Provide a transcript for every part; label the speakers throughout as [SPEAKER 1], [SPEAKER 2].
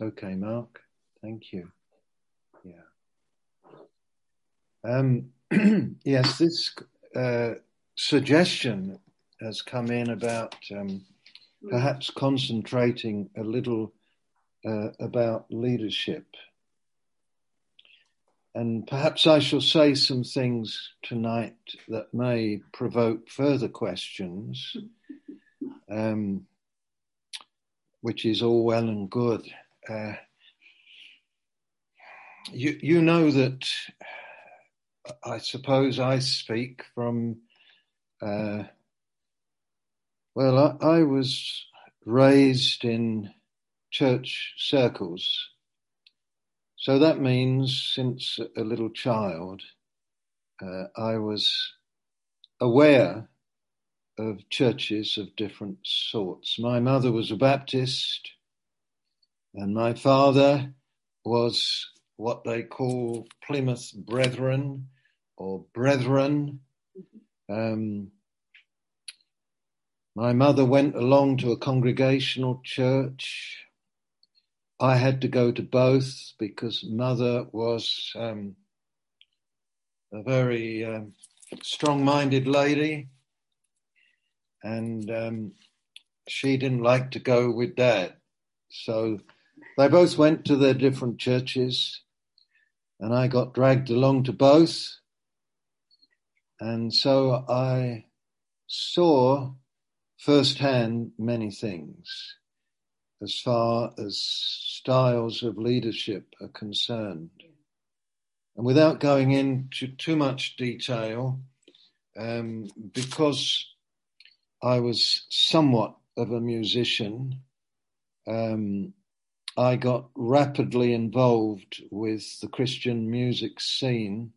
[SPEAKER 1] Okay, Mark. Thank you. Yeah. Um, yes, this uh, suggestion has come in about um, perhaps concentrating a little uh, about leadership. And perhaps I shall say some things tonight that may provoke further questions, um, which is all well and good. Uh, you, you know that I suppose I speak from, uh, well, I, I was raised in church circles. So that means since a little child, uh, I was aware of churches of different sorts. My mother was a Baptist, and my father was what they call Plymouth Brethren or Brethren. Um, my mother went along to a congregational church. I had to go to both because mother was um, a very um, strong minded lady and um, she didn't like to go with dad. So they both went to their different churches and I got dragged along to both. And so I saw firsthand many things as far as styles of leadership are concerned. And without going into too much detail, um, because I was somewhat of a musician, um, I got rapidly involved with the Christian music scene,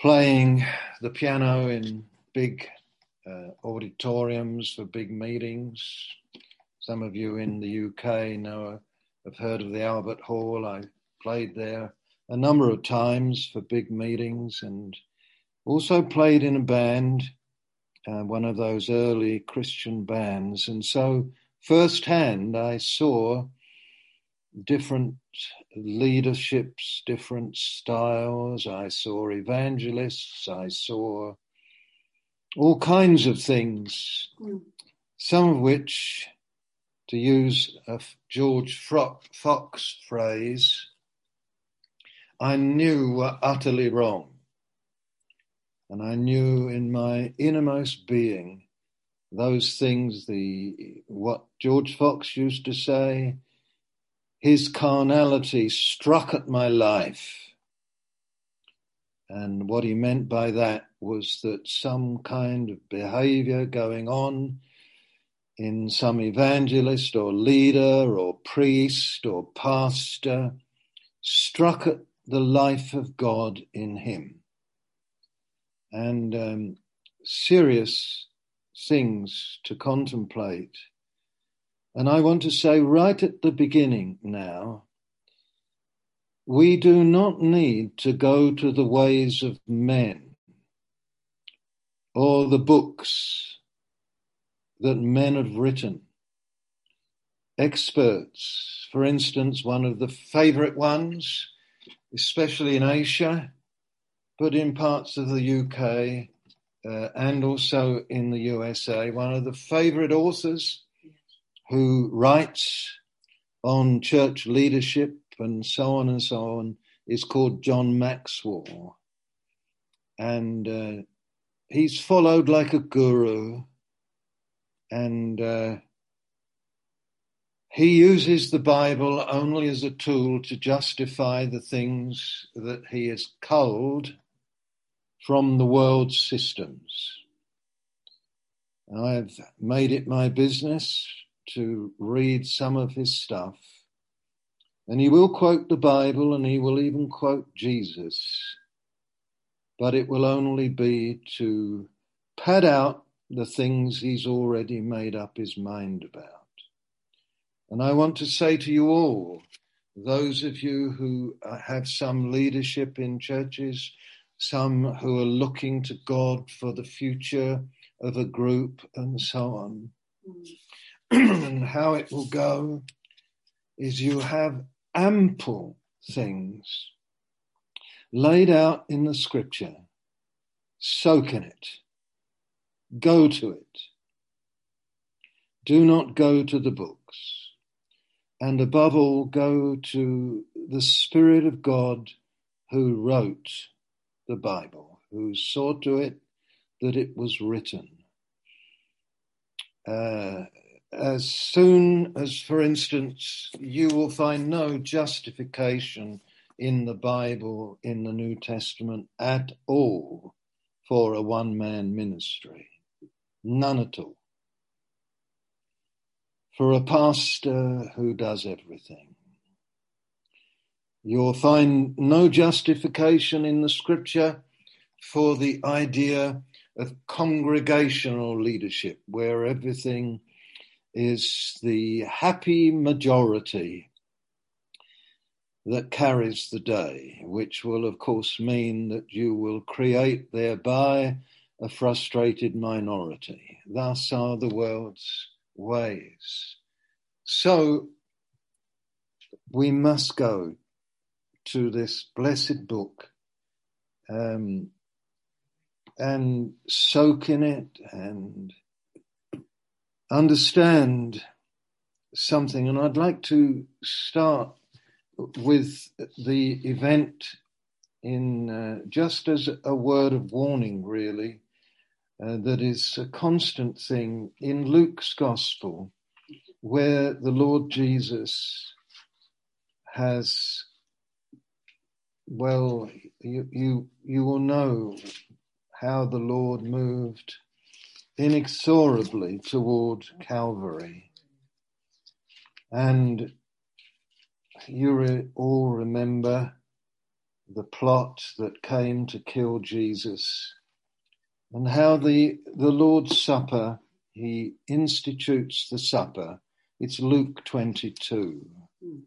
[SPEAKER 1] playing the piano in big uh, auditoriums for big meetings. Some of you in the UK know have heard of the Albert Hall. I played there a number of times for big meetings and also played in a band, uh, one of those early Christian bands. And so firsthand, I saw different leaderships, different styles. I saw evangelists. I saw all kinds of things, mm. some of which, to use a George Fox phrase, I knew were utterly wrong. And I knew in my innermost being those things, the what George Fox used to say, his carnality struck at my life. And what he meant by that was that some kind of behavior going on in some evangelist or leader or priest or pastor struck at the life of God in him. And um, serious things to contemplate. And I want to say right at the beginning now, we do not need to go to the ways of men or the books that men have written. Experts, for instance, one of the favorite ones, especially in Asia, but in parts of the UK uh, and also in the USA, one of the favorite authors who writes on church leadership and so on and so on is called John Maxwell. And uh, he's followed like a guru. And uh, he uses the Bible only as a tool to justify the things that he has culled from the world's systems. I've made it my business to read some of his stuff and he will quote the Bible and he will even quote Jesus, but it will only be to pad out the things he's already made up his mind about. And I want to say to you all, those of you who have some leadership in churches, some who are looking to God for the future of a group and so on, mm. and how it will go, is you have ample things laid out in the scripture. Soak in it. Go to it. Do not go to the books. And above all, go to the Spirit of God who wrote the Bible, who saw to it that it was written. Uh, as soon as, for instance, you will find no justification in the Bible, in the New Testament at all for a one man ministry. None at all. For a pastor who does everything. You'll find no justification in the scripture for the idea of congregational leadership, where everything is the happy majority that carries the day, which will, of course, mean that you will create thereby a frustrated minority. Thus are the world's ways. So we must go to this blessed book um, and soak in it and understand something. And I'd like to start with the event in uh, just as a word of warning, really, uh, that is a constant thing in Luke's gospel, where the Lord Jesus has, well, you, you, you will know how the Lord moved inexorably toward Calvary. And you re- all remember the plot that came to kill Jesus and how the, the Lord's Supper, he institutes the supper. It's Luke 22. Hmm.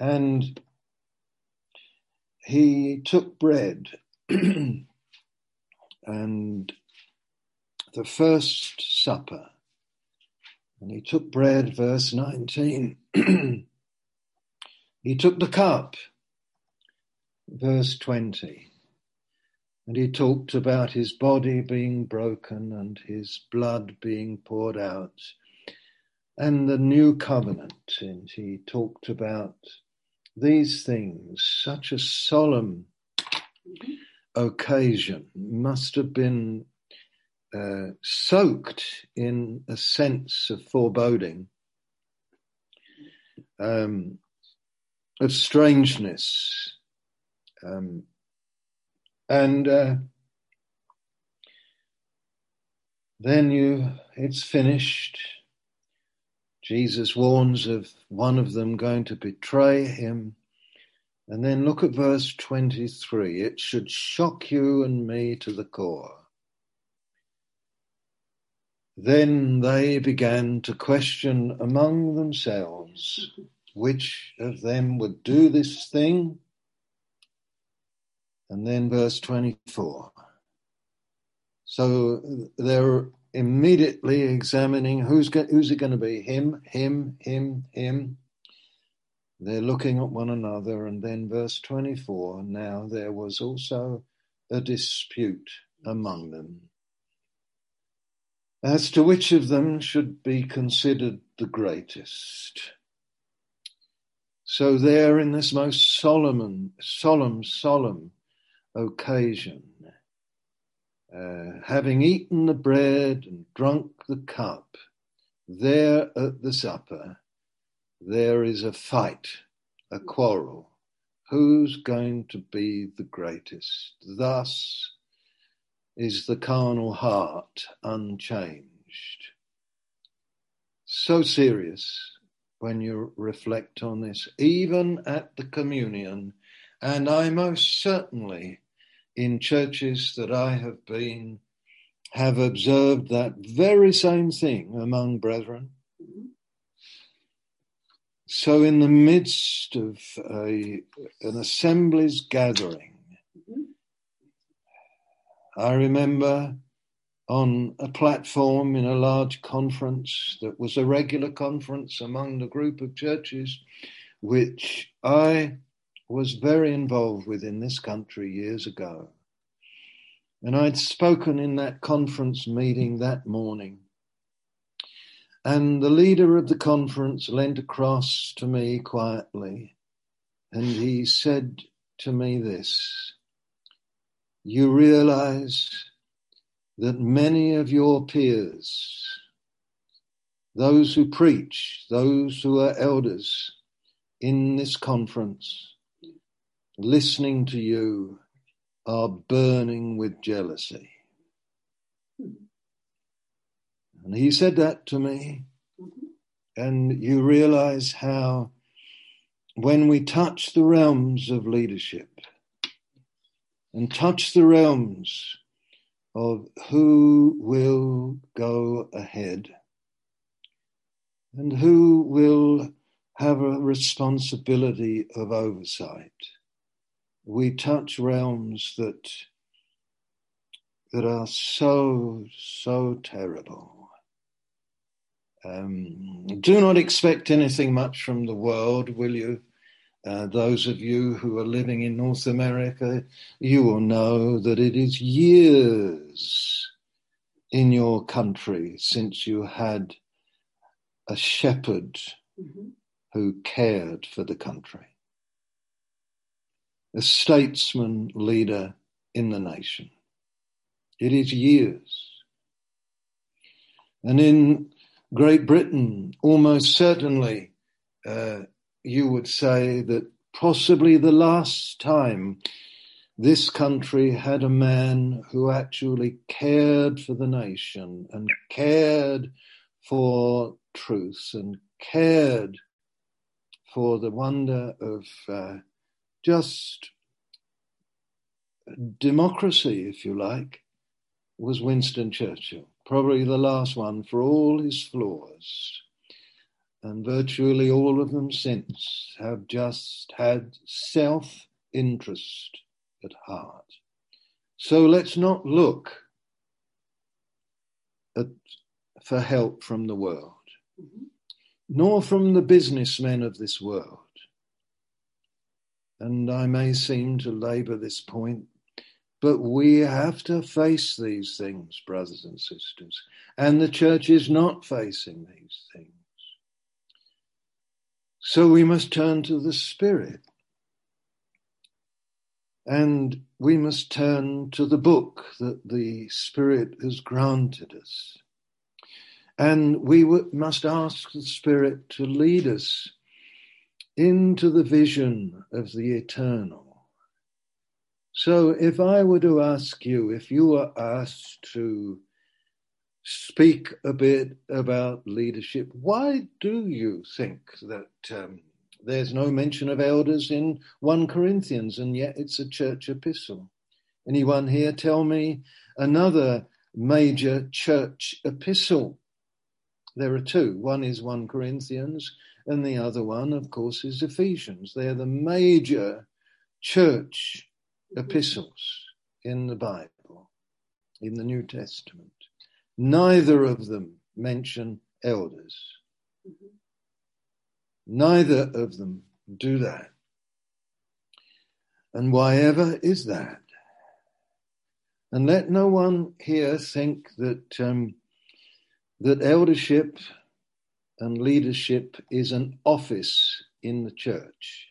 [SPEAKER 1] And he took bread and the first supper. And he took bread, verse 19. he took the cup, verse 20. And he talked about his body being broken and his blood being poured out and the new covenant. And he talked about these things, such a solemn mm-hmm. occasion must have been uh, soaked in a sense of foreboding, um, of strangeness. Um, and uh, then you, it's finished. Jesus warns of one of them going to betray him. And then look at verse 23. It should shock you and me to the core. Then they began to question among themselves which of them would do this thing. And then verse 24. So they're immediately examining who's, who's it going to be? Him, him, him, him. They're looking at one another. And then verse 24. Now there was also a dispute among them as to which of them should be considered the greatest. So, there in this most solemn, solemn, solemn occasion, uh, having eaten the bread and drunk the cup, there at the supper, there is a fight, a quarrel. Who's going to be the greatest? Thus, is the carnal heart unchanged. So serious when you reflect on this, even at the communion, and I most certainly in churches that I have been have observed that very same thing among brethren. So, in the midst of a, an assembly's gathering, I remember on a platform in a large conference that was a regular conference among the group of churches which I was very involved with in this country years ago. And I'd spoken in that conference meeting that morning. And the leader of the conference leant across to me quietly and he said to me this You realize that many of your peers, those who preach, those who are elders in this conference, listening to you, are burning with jealousy. And he said that to me, and you realize how when we touch the realms of leadership and touch the realms of who will go ahead and who will have a responsibility of oversight. We touch realms that that are so so terrible. Um, do not expect anything much from the world, will you? Uh, those of you who are living in North America, you will know that it is years in your country since you had a shepherd mm-hmm. who cared for the country, a statesman leader in the nation. It is years. And in Great Britain, almost certainly, uh, you would say that possibly the last time this country had a man who actually cared for the nation and cared for truth and cared for the wonder of uh, just democracy, if you like, was Winston Churchill. Probably the last one for all his flaws and virtually all of them since have just had self interest at heart. So let's not look at, for help from the world, mm-hmm. nor from the businessmen of this world. And I may seem to labour this point, but we have to face these things, brothers and sisters. And the church is not facing these things. So we must turn to the Spirit. And we must turn to the book that the Spirit has granted us. And we must ask the Spirit to lead us into the vision of the eternal. So if I were to ask you, if you were asked to speak a bit about leadership. Why do you think that um, there's no mention of elders in 1 Corinthians and yet it's a church epistle? Anyone here tell me another major church epistle? There are two. One is 1 Corinthians, and the other one, of course, is Ephesians. They're the major church epistles in the Bible, in the New Testament. Neither of them mention elders. Neither of them do that. And why ever is that? And let no one here think that um, that eldership and leadership is an office in the church.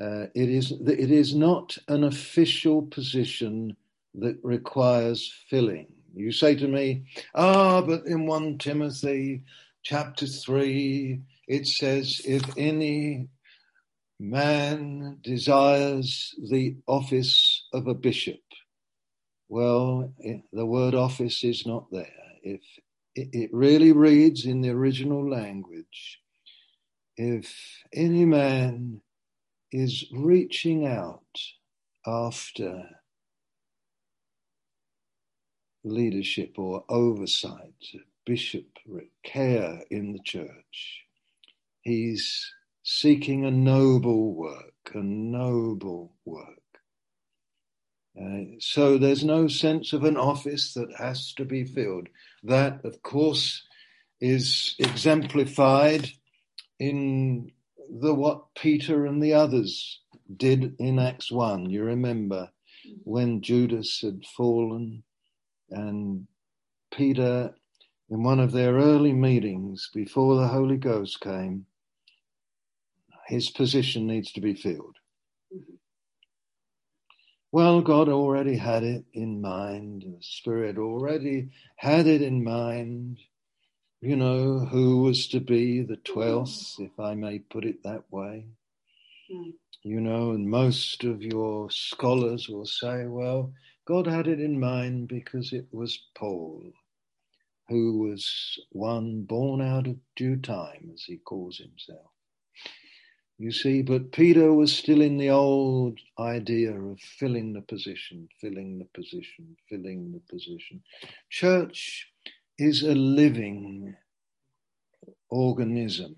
[SPEAKER 1] Uh, it is it is not an official position that requires filling. You say to me, ah, but in 1 Timothy chapter 3, it says, if any man desires the office of a bishop, well, the word office is not there. If it really reads in the original language, if any man is reaching out after leadership or oversight, bishopric, care in the church. He's seeking a noble work, a noble work. Uh, so there's no sense of an office that has to be filled. That, of course, is exemplified in the what Peter and the others did in Acts 1. You remember when Judas had fallen and Peter, in one of their early meetings before the Holy Ghost came, his position needs to be filled. Mm-hmm. Well, God already had it in mind, the Spirit already had it in mind, you know, who was to be the twelfth, if I may put it that way. Mm. You know, and most of your scholars will say, well, God had it in mind because it was Paul, who was one born out of due time, as he calls himself. You see, but Peter was still in the old idea of filling the position, filling the position, filling the position. Church is a living organism.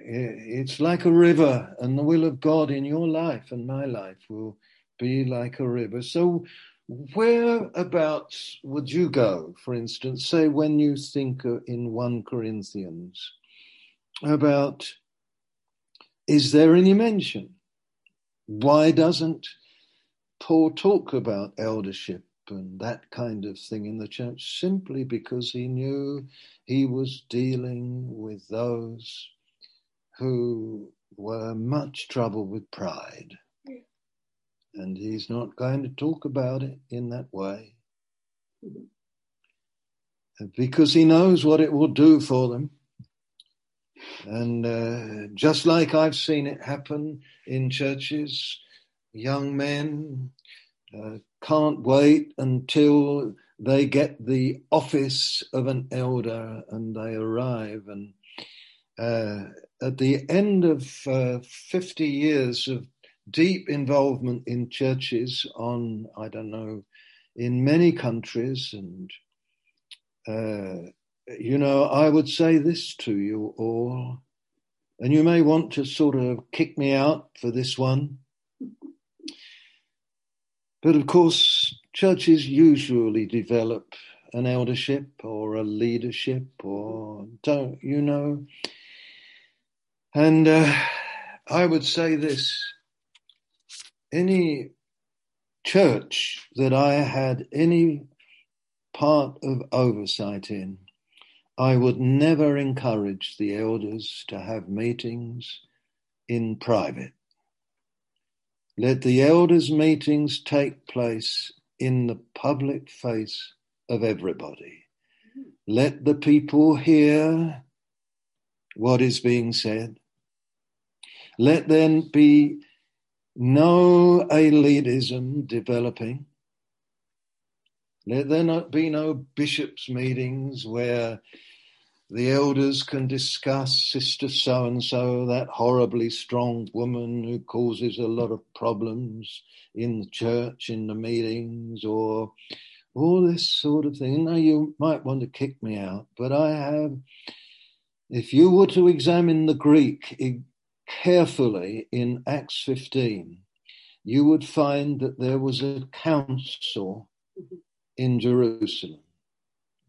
[SPEAKER 1] It's like a river, and the will of God in your life and my life will be like a river. So, whereabouts would you go, for instance, say when you think in 1 Corinthians about is there any mention? Why doesn't Paul talk about eldership and that kind of thing in the church? Simply because he knew he was dealing with those who were much trouble with pride. And he's not going to talk about it in that way. Mm-hmm. Because he knows what it will do for them. And uh, just like I've seen it happen in churches, young men uh, can't wait until they get the office of an elder and they arrive. And uh, at the end of uh, 50 years of deep involvement in churches on, I don't know, in many countries and uh, you know, I would say this to you all, and you may want to sort of kick me out for this one. But of course, churches usually develop an eldership or a leadership or don't, you know. And uh, I would say this any church that I had any part of oversight in I would never encourage the elders to have meetings in private. Let the elders' meetings take place in the public face of everybody. Let the people hear what is being said. Let there be no elitism developing. Let there not be no bishops' meetings where the elders can discuss Sister so and so, that horribly strong woman who causes a lot of problems in the church, in the meetings, or all this sort of thing. Now, you might want to kick me out, but I have, if you were to examine the Greek carefully in Acts 15, you would find that there was a council in Jerusalem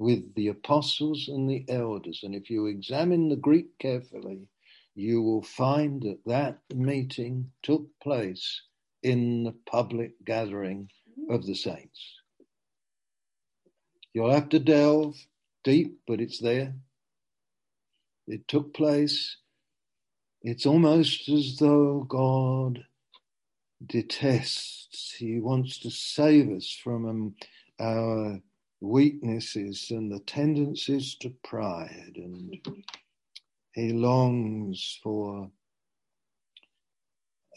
[SPEAKER 1] with the apostles and the elders. And if you examine the Greek carefully, you will find that that meeting took place in the public gathering of the saints. You'll have to delve deep, but it's there. It took place. It's almost as though God detests, He wants to save us from um, our weaknesses and the tendencies to pride, and he longs for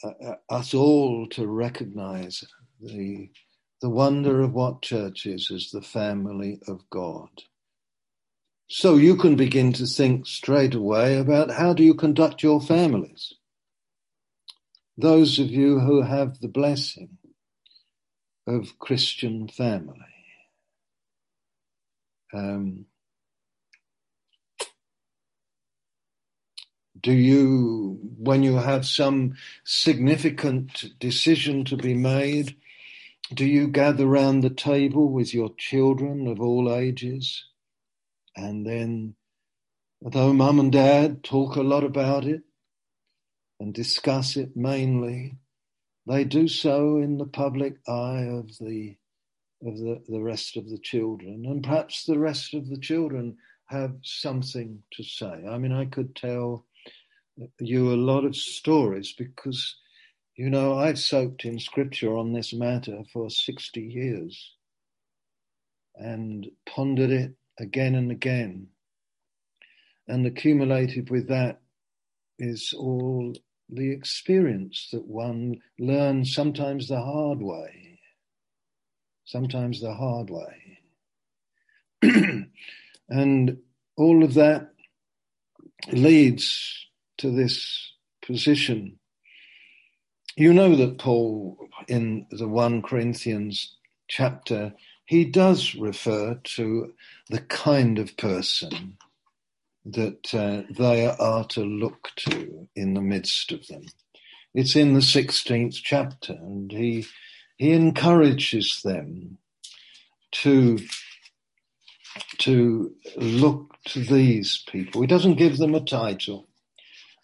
[SPEAKER 1] uh, uh, us all to recognize the the wonder of what church is as the family of God. So you can begin to think straight away about how do you conduct your families. Those of you who have the blessing of Christian family. Um, do you, when you have some significant decision to be made, do you gather round the table with your children of all ages? And then, though mum and dad talk a lot about it and discuss it mainly, they do so in the public eye of the of the, the rest of the children, and perhaps the rest of the children have something to say. I mean, I could tell you a lot of stories because, you know, I've soaked in scripture on this matter for 60 years and pondered it again and again. And accumulated with that is all the experience that one learns sometimes the hard way. Sometimes the hard way. and all of that leads to this position. You know that Paul, in the 1 Corinthians chapter, he does refer to the kind of person that uh, they are to look to in the midst of them. It's in the 16th chapter, and he, he encourages them to, to look to these people. He doesn't give them a title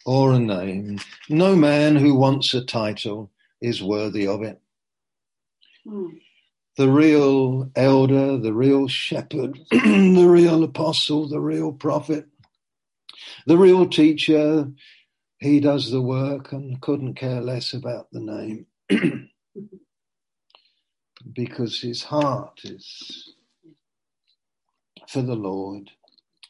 [SPEAKER 1] or a name. No man who wants a title is worthy of it. Mm. The real elder, the real shepherd, the real apostle, the real prophet, the real teacher, he does the work and couldn't care less about the name because his heart is for the Lord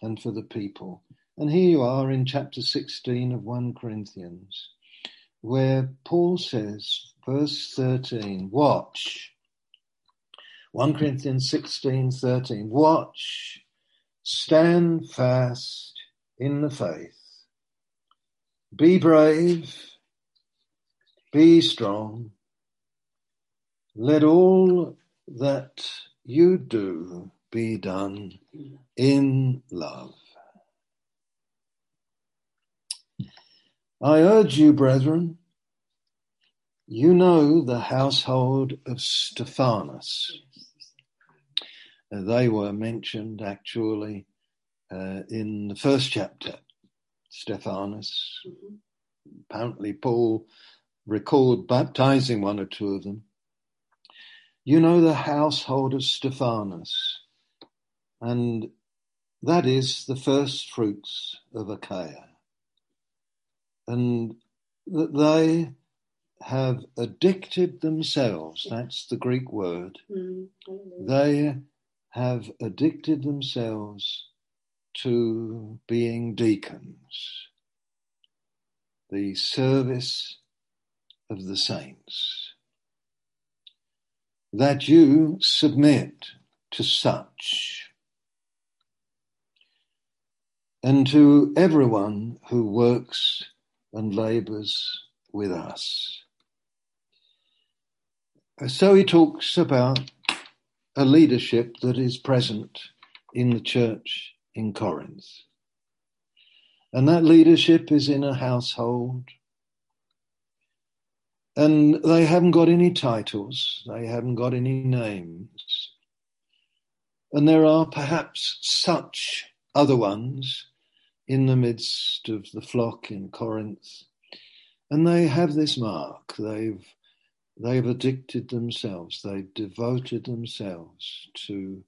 [SPEAKER 1] and for the people. And here you are in chapter 16 of 1 Corinthians, where Paul says, verse 13, watch. 1 Corinthians 16, 13, watch, stand fast in the faith, be brave, be strong, let all that you do be done in love. I urge you, brethren, you know the household of Stephanas. They were mentioned actually uh, in the first chapter. Stephanas. Apparently, Paul recalled baptizing one or two of them. You know the household of Stephanas, and that is the first fruits of Achaia and that they have addicted themselves. That's the Greek word. Mm-hmm. They have addicted themselves to being deacons, the service of the saints. That you submit to such and to everyone who works and labours with us. So he talks about a leadership that is present in the church in Corinth. And that leadership is in a household. And they haven't got any titles, they haven't got any names. And there are perhaps such other ones in the midst of the flock in Corinth. And they have this mark. They've they've addicted themselves, they've devoted themselves to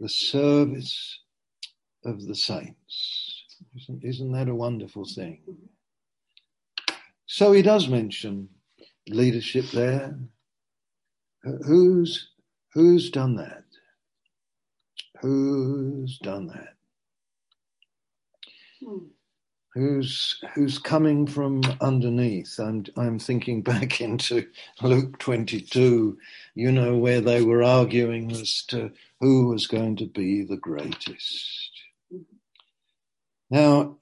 [SPEAKER 1] the service of the saints. Isn't, isn't that a wonderful thing? So he does mention leadership there. Who's who's done that? Who's done that? Hmm. Who's who's coming from underneath? I'm I'm thinking back into Luke 22, you know, where they were arguing as to who was going to be the greatest. Hmm. Now,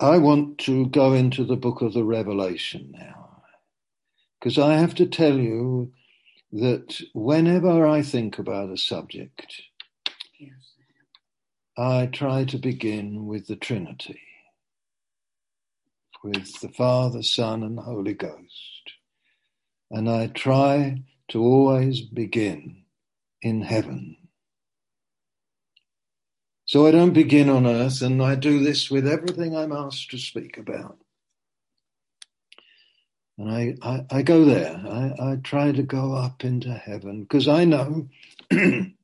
[SPEAKER 1] I want to go into the book of the Revelation now, because I have to tell you that whenever I think about a subject, I try to begin with the Trinity. with the Father, Son, and Holy Ghost. And I try to always begin in heaven. So I don't begin on earth, and I do this with everything I'm asked to speak about. And I, I, I go there. I, I try to go up into heaven because I know that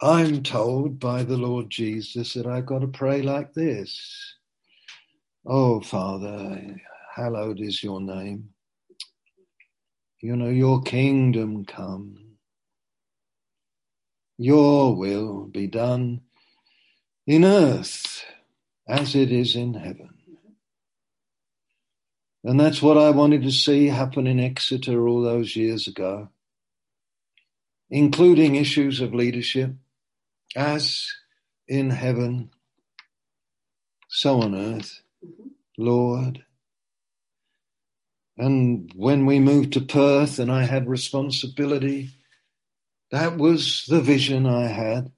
[SPEAKER 1] I'm told by the Lord Jesus that I've got to pray like this. Oh, Father, hallowed is your name. You know, your kingdom come. Your will be done in earth as it is in heaven. And that's what I wanted to see happen in Exeter all those years ago, including issues of leadership, as in heaven, so on earth, Lord. And when we moved to Perth and I had responsibility, that was the vision I had.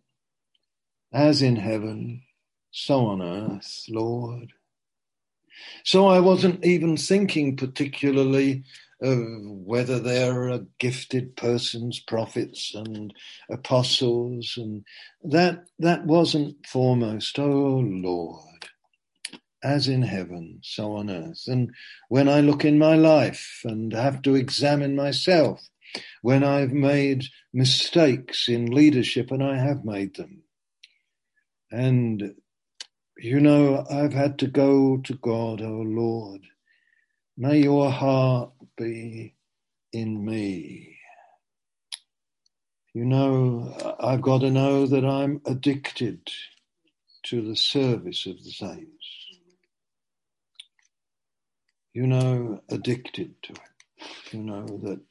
[SPEAKER 1] As in heaven, so on earth, Lord. So I wasn't even thinking particularly of whether there are gifted persons, prophets and apostles, and that that wasn't foremost. Oh Lord, as in heaven, so on earth. And when I look in my life and have to examine myself, when I've made mistakes in leadership, and I have made them, and you know, I've had to go to God, oh Lord. May your heart be in me. You know, I've got to know that I'm addicted to the service of the saints. You know, addicted to it. You know, that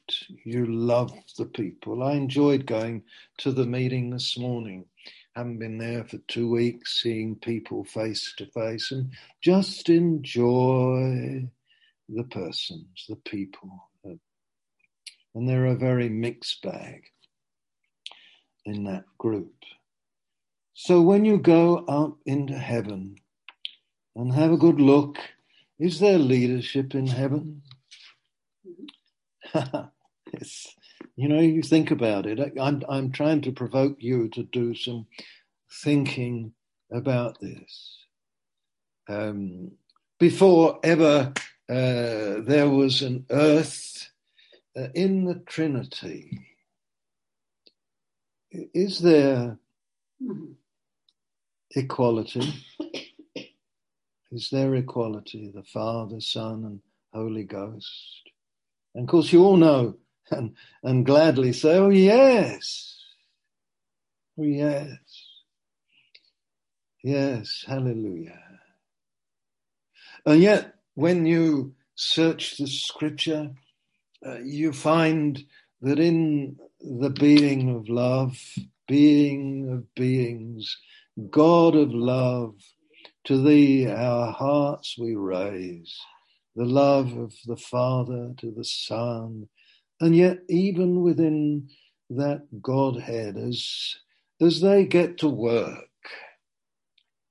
[SPEAKER 1] you love the people. I enjoyed going to the meeting this morning haven't been there for two weeks, seeing people face to face, and just enjoy the persons, the people. And they're a very mixed bag in that group. So when you go up into heaven and have a good look, is there leadership in heaven? You know, you think about it. I'm, I'm trying to provoke you to do some thinking about this. Um, before ever uh, there was an earth uh, in the Trinity, is there equality? Is there equality? The Father, Son, and Holy Ghost. And of course, you all know and, and gladly say, Oh, yes. Oh, yes. Yes. Hallelujah. And yet, when you search the scripture, uh, you find that in the being of love, being of beings, God of love, to thee our hearts we raise, the love of the Father to the Son, and yet, even within that Godhead, as, as they get to work,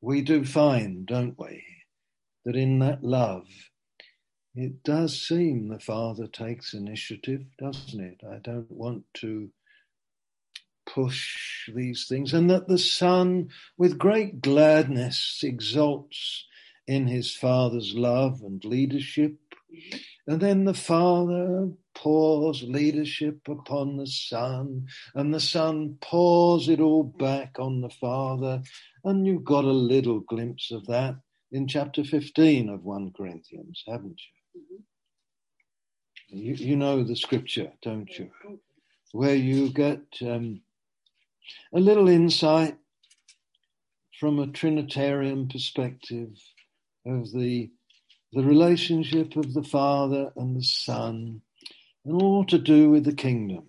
[SPEAKER 1] we do find, don't we, that in that love, it does seem the Father takes initiative, doesn't it? I don't want to push these things, and that the Son, with great gladness, exalts in his Father's love and leadership. And then the Father pours leadership upon the Son, and the Son pours it all back on the Father. And you've got a little glimpse of that in chapter 15 of 1 Corinthians, haven't you? Mm-hmm. You, you know the scripture, don't you? Where you get um, a little insight from a Trinitarian perspective of the the relationship of the Father and the Son and all to do with the kingdom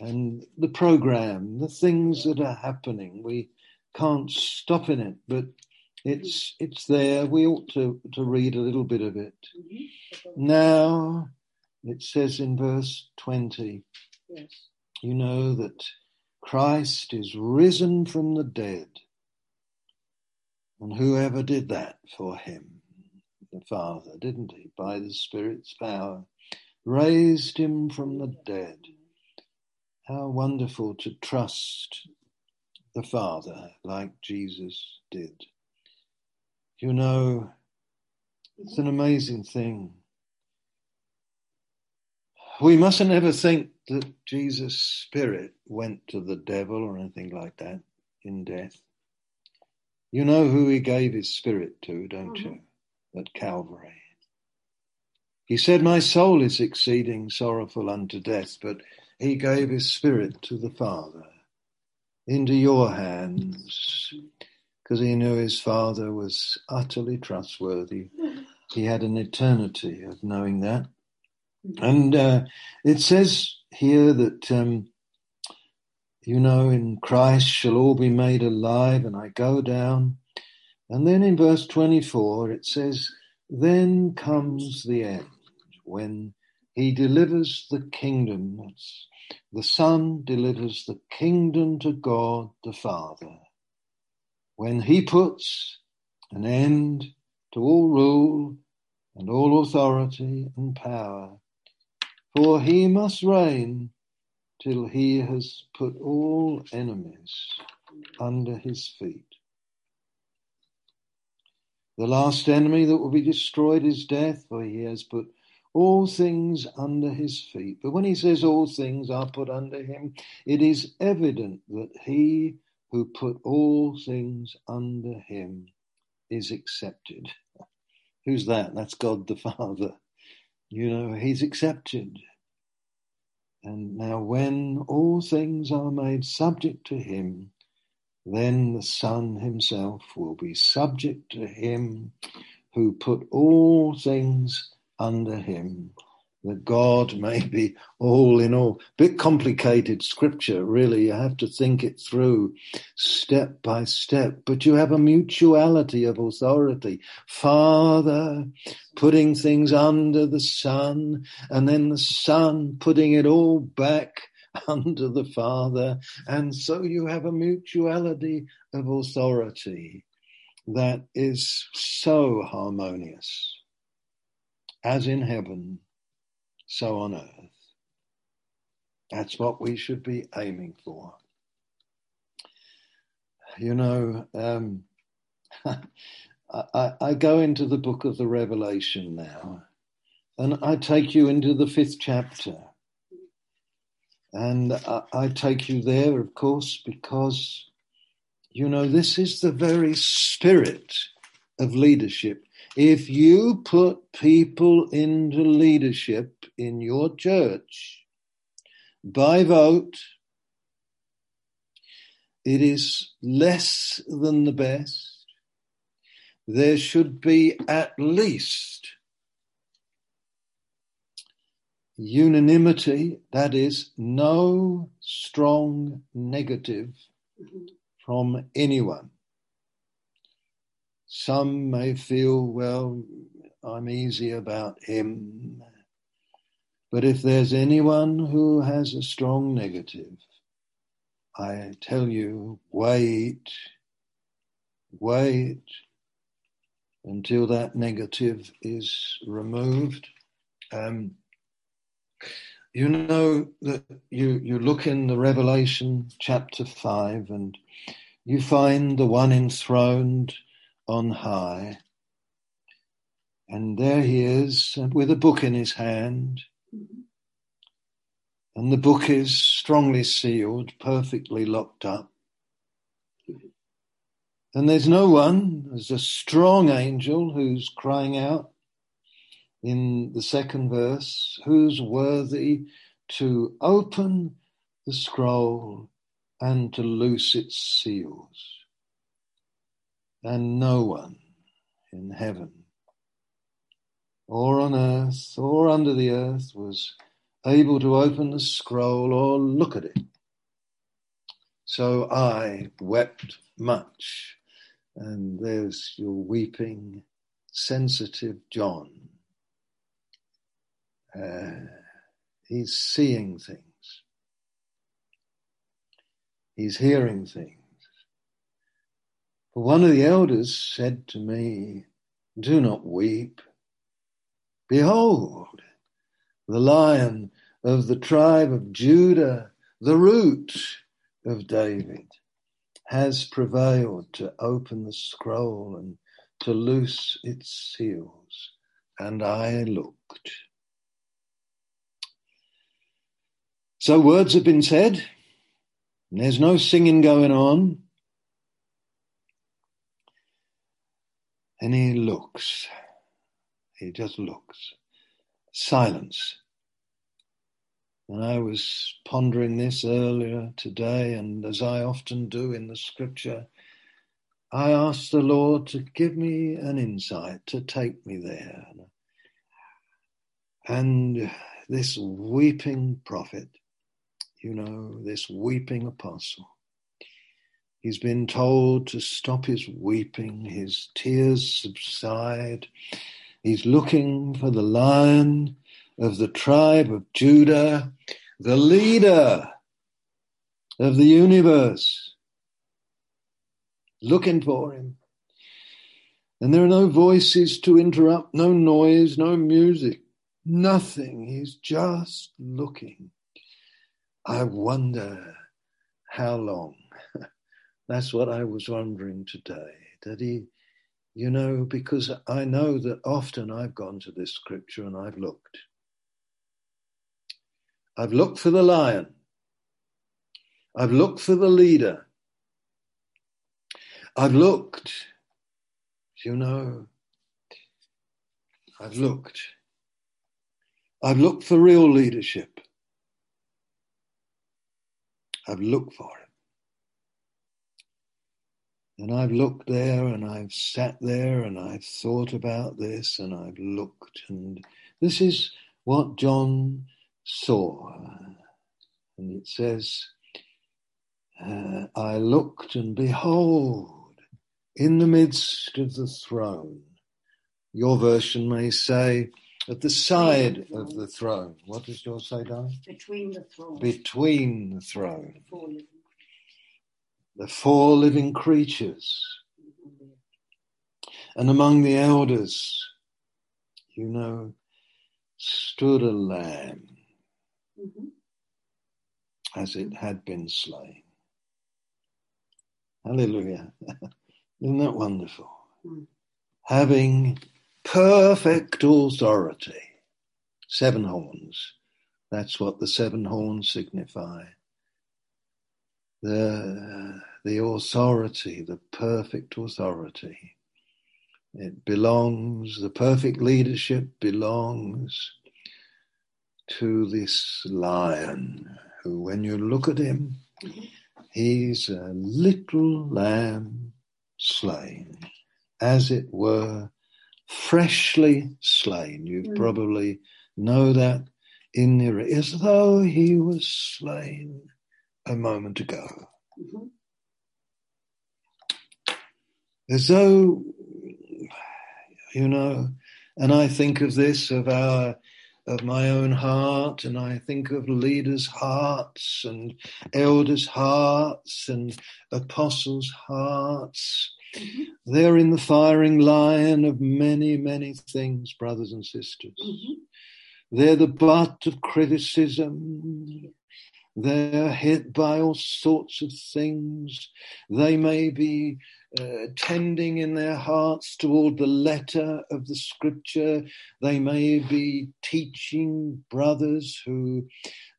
[SPEAKER 1] and the program, the things that are happening. We can't stop in it, but it's it's there. We ought to, to read a little bit of it. Now it says in verse 20, yes. you know that Christ is risen from the dead And whoever did that for him, the Father, didn't he? By the Spirit's power, raised him from the dead. How wonderful to trust the Father like Jesus did. You know, it's an amazing thing. We mustn't ever think that Jesus' spirit went to the devil or anything like that in death. You know who he gave his spirit to, don't mm-hmm. you? At Calvary. He said, My soul is exceeding sorrowful unto death, but he gave his spirit to the Father into your hands because he knew his Father was utterly trustworthy. He had an eternity of knowing that. And uh, it says here that, um, you know, in Christ shall all be made alive, and I go down. And then in verse 24, it says, Then comes the end, when he delivers the kingdom. The Son delivers the kingdom to God the Father. When he puts an end to all rule and all authority and power, for he must reign till he has put all enemies under his feet. The last enemy that will be destroyed is death, for he has put all things under his feet. But when he says all things are put under him, it is evident that he who put all things under him is excepted. Who's that? That's God the Father. You know, he's excepted. And now, when all things are made subject to him, then the Son himself will be subject to him who put all things under him that God may be all in all. Bit complicated scripture, really. You have to think it through step by step, but you have a mutuality of authority. Father putting things under the Son, and then the Son putting it all back under the Father. And so you have a mutuality of authority that is so harmonious, as in heaven so on earth. That's what we should be aiming for. You know, um, I, I, go into the book of the Revelation now, and I take you into the fifth chapter. And I, I take you there, of course, because, you know, this is the very spirit of leadership if you put people into leadership in your church by vote, it is less than the best. There should be at least unanimity, that is, no strong negative from anyone. Some may feel, well, I'm easy about him. But if there's anyone who has a strong negative, I tell you, wait, wait until that negative is removed. Um, you know that you, you look in the Revelation chapter 5 and you find the one enthroned on high. And there he is with a book in his hand. And the book is strongly sealed, perfectly locked up. And there's no one, there's a strong angel who's crying out in the second verse, who's worthy to open the scroll and to loose its seals and no one in heaven or on earth or under the earth was able to open the scroll or look at it. So I wept much. And there's your weeping, sensitive John. Uh, he's seeing things. He's hearing things. One of the elders said to me, Do not weep. Behold, the lion of the tribe of Judah, the root of David, has prevailed to open the scroll and to loose its seals. And I looked. So words have been said. There's no singing going on. And he looks. He just looks. Silence. And I was pondering this earlier today, and as I often do in the scripture, I asked the Lord to give me an insight, to take me there. And this weeping prophet, you know, this weeping apostle, he's been told to stop his weeping, his tears subside. He's looking for the lion of the tribe of Judah, the leader of the universe, looking for him. And there are no voices to interrupt, no noise, no music, nothing. He's just looking. I wonder how long. That's what I was wondering today. Did he, you know, because I know that often I've gone to this scripture and I've looked. I've looked for the lion. I've looked for the leader. I've looked, you know, I've looked. I've looked for real leadership. I've looked for it. And I've looked there and I've sat there and I've thought about this and I've looked. And this is what John saw. And it says, uh, I looked and behold, in the midst of the throne. Your version may say, at the side of the throne. What does yours say, darling?
[SPEAKER 2] Between the throne.
[SPEAKER 1] Between the throne.
[SPEAKER 2] Living,
[SPEAKER 1] The four living creatures. And among the elders, you know, stood a lamb
[SPEAKER 2] Mhm.
[SPEAKER 1] as it had been slain. Hallelujah. Isn't that wonderful?
[SPEAKER 2] Mm.
[SPEAKER 1] Having perfect authority. Seven horns. That's what the seven horns signify. The, the authority, the perfect authority. It belongs, the perfect leadership belongs to this lion who, when you look at him, he's a little lamb slain, as it were, freshly slain. You
[SPEAKER 2] Mm.
[SPEAKER 1] probably know that in there, as though he was slain a moment ago,
[SPEAKER 2] Mhm.
[SPEAKER 1] as though, you know, and I think of this, of our of my own heart, and I think of leaders' hearts and elders' hearts and apostles' hearts.
[SPEAKER 2] Mhm.
[SPEAKER 1] They're in the firing line of many, many things, brothers and sisters.
[SPEAKER 2] Mhm.
[SPEAKER 1] They're the butt of criticism. They're hit by all sorts of things. They may be uh, tending in their hearts toward the letter of the scripture. They may be teaching brothers who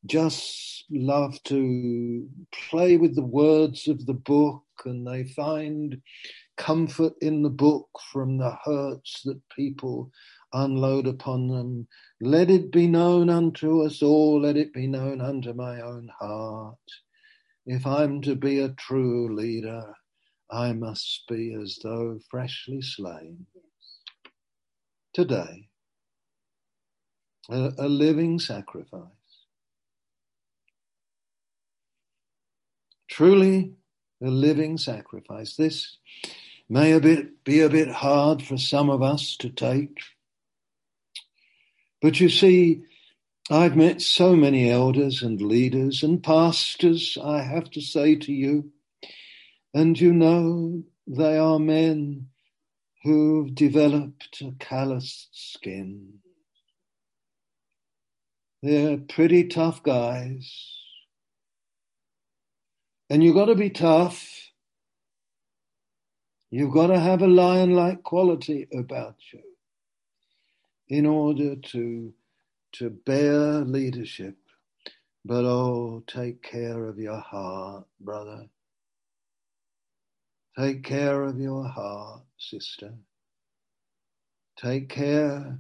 [SPEAKER 1] just love to play with the words of the book and they find comfort in the book from the hurts that people unload upon them. Let it be known unto us all, let it be known unto my own heart. If I'm to be a true leader, I must be as though freshly slain today, a, a living sacrifice. Truly a living sacrifice. This may a bit be a bit hard for some of us to take. But you see, I've met so many elders and leaders and pastors, I have to say to you, and you know, they are men who've developed a calloused skin. They're pretty tough guys. And you've got to be tough. You've got to have a lion like quality about you in order to, to bear leadership. But oh, take care of your heart, brother. Take care of your heart, sister. Take care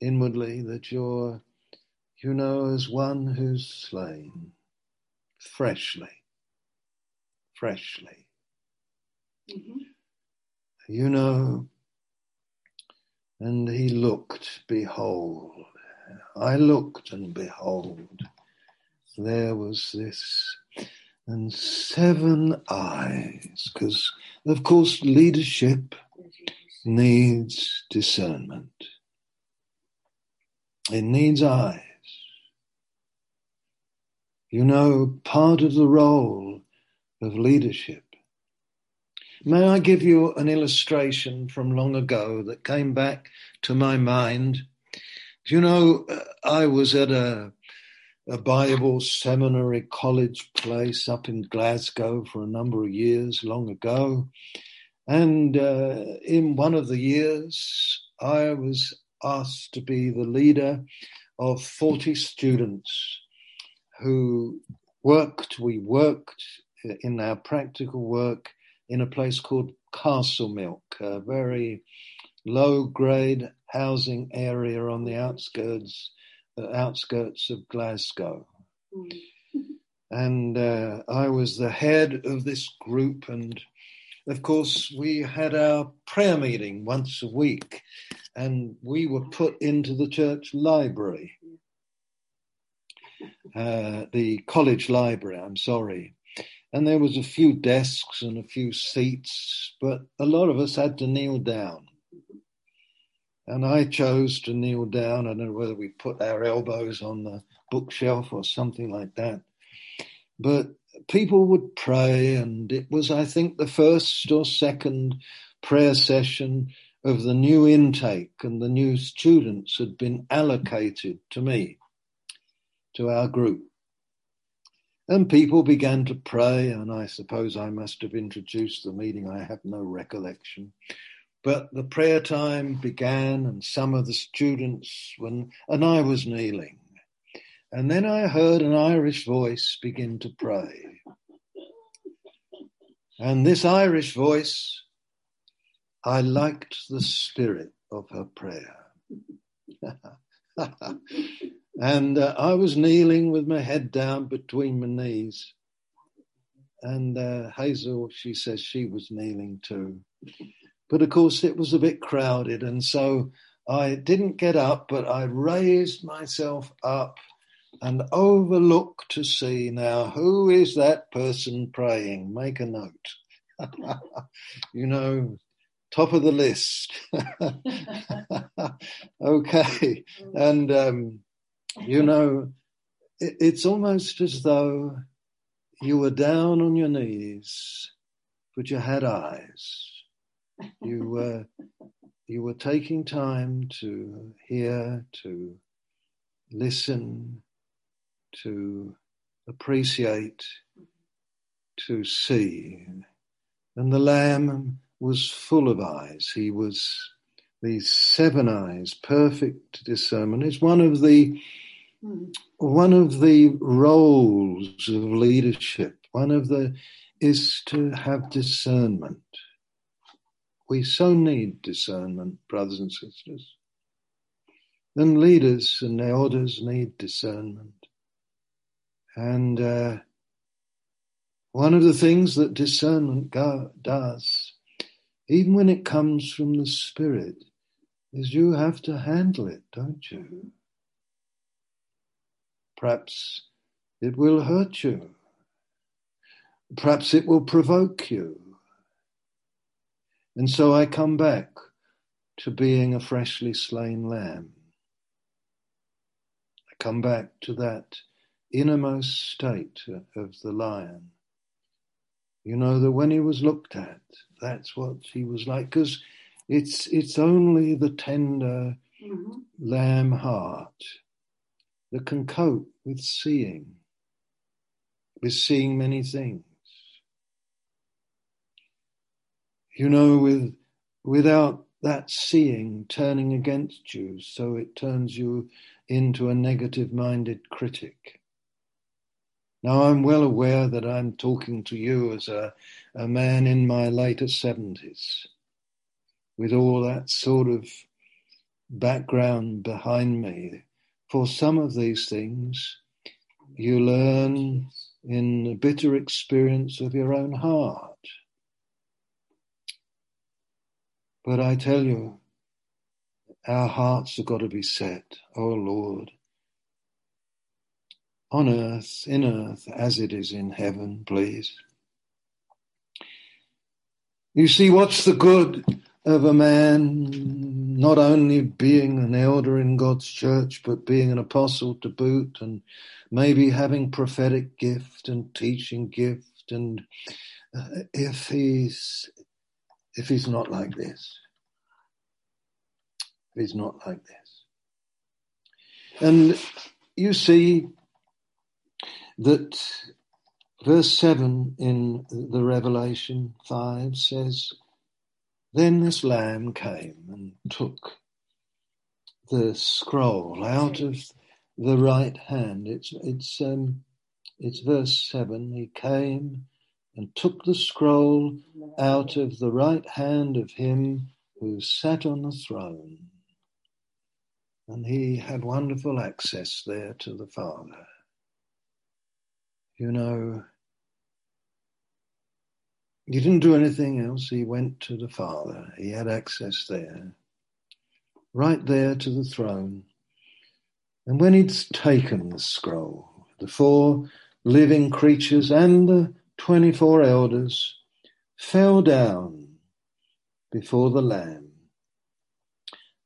[SPEAKER 1] inwardly that you're, you know, as one who's slain freshly, freshly.
[SPEAKER 2] Mm-hmm.
[SPEAKER 1] You know, and he looked, behold. I looked, and behold, there was this, and seven eyes, because, of course, leadership needs discernment. It needs eyes. You know, part of the role of leadership. May I give you an illustration from long ago that came back to my mind? You know, I was at a, a Bible seminary college place up in Glasgow for a number of years long ago. And uh, in one of the years, I was asked to be the leader of 40 students who worked, we worked in our practical work in a place called Castlemilk, a very low grade housing area on the outskirts, uh, outskirts of Glasgow.
[SPEAKER 2] Mm.
[SPEAKER 1] And uh, I was the head of this group, and of course, we had our prayer meeting once a week and we were put into the church library, uh, the college library, I'm sorry. And there was a few desks and a few seats, but a lot of us had to kneel down. And I chose to kneel down. I don't know whether we put our elbows on the bookshelf or something like that. But people would pray, and it was, I think, the first or second prayer session of the new intake and the new students had been allocated to me, to our group. And people began to pray, and I suppose I must have introduced the meeting. I have no recollection. But the prayer time began, and some of the students, when, and I was kneeling. And then I heard an Irish voice begin to pray. And this Irish voice I liked the spirit of her prayer. and uh, I was kneeling with my head down between my knees. And uh, Hazel, she says she was kneeling too. But of course, it was a bit crowded. And so I didn't get up, but I raised myself up and overlooked to see now who is that person praying? Make a note. you know, top of the list. okay. And, um, you know, it, it's almost as though you were down on your knees, but you had eyes. You were, you were taking time to hear, to listen, to appreciate, to see. And the Lamb was full of eyes. He was these seven eyes, perfect discernment. It's one of the. One of the roles of leadership. One of the is to have discernment. We so need discernment, brothers and sisters. Then leaders and elders need discernment. And uh, one of the things that discernment go- does even when it comes from the Spirit, is you have to handle it, don't you? Perhaps it will hurt you. Perhaps it will provoke you. And so I come back to being a freshly slain lamb. I come back to that innermost state of the lion You know that when he was looked at, that's what he was like. Because it's it's only the tender
[SPEAKER 2] Mm-hmm.
[SPEAKER 1] lamb heart that can cope with seeing, with seeing many things. You know, with without that seeing turning against you, so it turns you into a negative minded critic. Now, I'm well aware that I'm talking to you as a, a man in my later 70s, with all that sort of background behind me. For some of these things, you learn in the bitter experience of your own heart. But I tell you, our hearts have got to be set, oh Lord, on earth, in earth, as it is in heaven, please. You see, what's the good of a man not only being an elder in God's church, but being an apostle to boot and maybe having prophetic gift and teaching gift and uh, if he's if he's not like this. If he's not like this. And you see that verse 7 in the revelation 5 says then this lamb came and took the scroll out of the right hand. It's it's um, it's verse seven. He came and took the scroll out of the right hand of him who sat on the throne, and he had wonderful access there to the Father. You know, he didn't do anything else. He went to the Father. He had access there, right there to the throne. And when he'd taken the scroll, the four living creatures and the 24 elders fell down before the Lamb,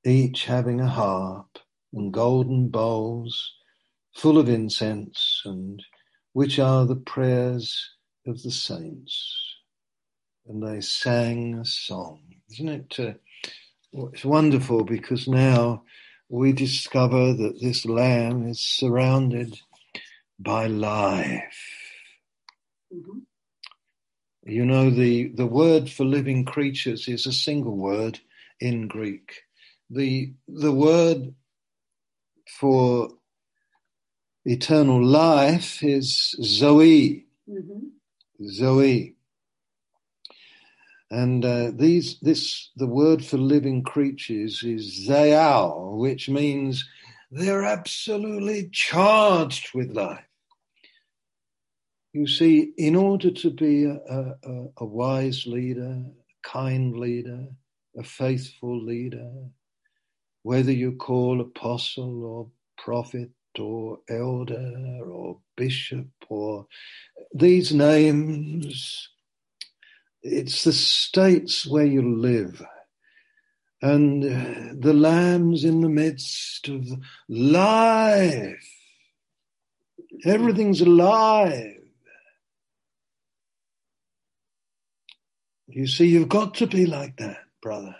[SPEAKER 1] each having a harp and golden bowls full of incense, and which are the prayers of the saints and they sang a song. Isn't it? Uh, it's wonderful because now we discover that this lamb is surrounded by life.
[SPEAKER 2] Mm-hmm.
[SPEAKER 1] You know, the, the word for living creatures is a single word in Greek. The, the word for eternal life is Zoe.
[SPEAKER 2] Mm-hmm.
[SPEAKER 1] Zoe. And uh, these, this, the word for living creatures is zayal, which means they're absolutely charged with life. You see, in order to be a, a, a wise leader, a kind leader, a faithful leader, whether you call apostle or prophet or elder or bishop or these names it's the states where you live. And the lamb's in the midst of life. Everything's alive. You see, you've got to be like that, brother.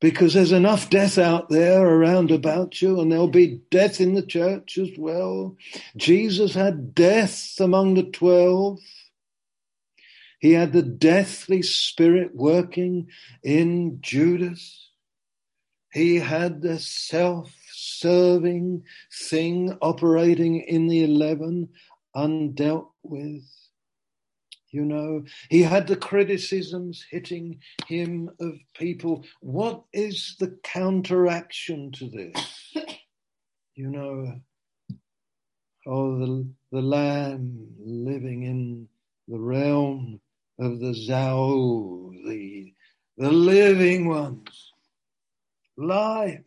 [SPEAKER 1] Because there's enough death out there around about you, and there'll be death in the church as well. Jesus had death among the twelve. He had the deathly spirit working in Judas. He had the self-serving thing operating in the eleven, undealt with. You know, he had the criticisms hitting him of people. What is the counteraction to this? You know, oh, the, the lamb living in the realm of the Zao, the, the living ones. Life.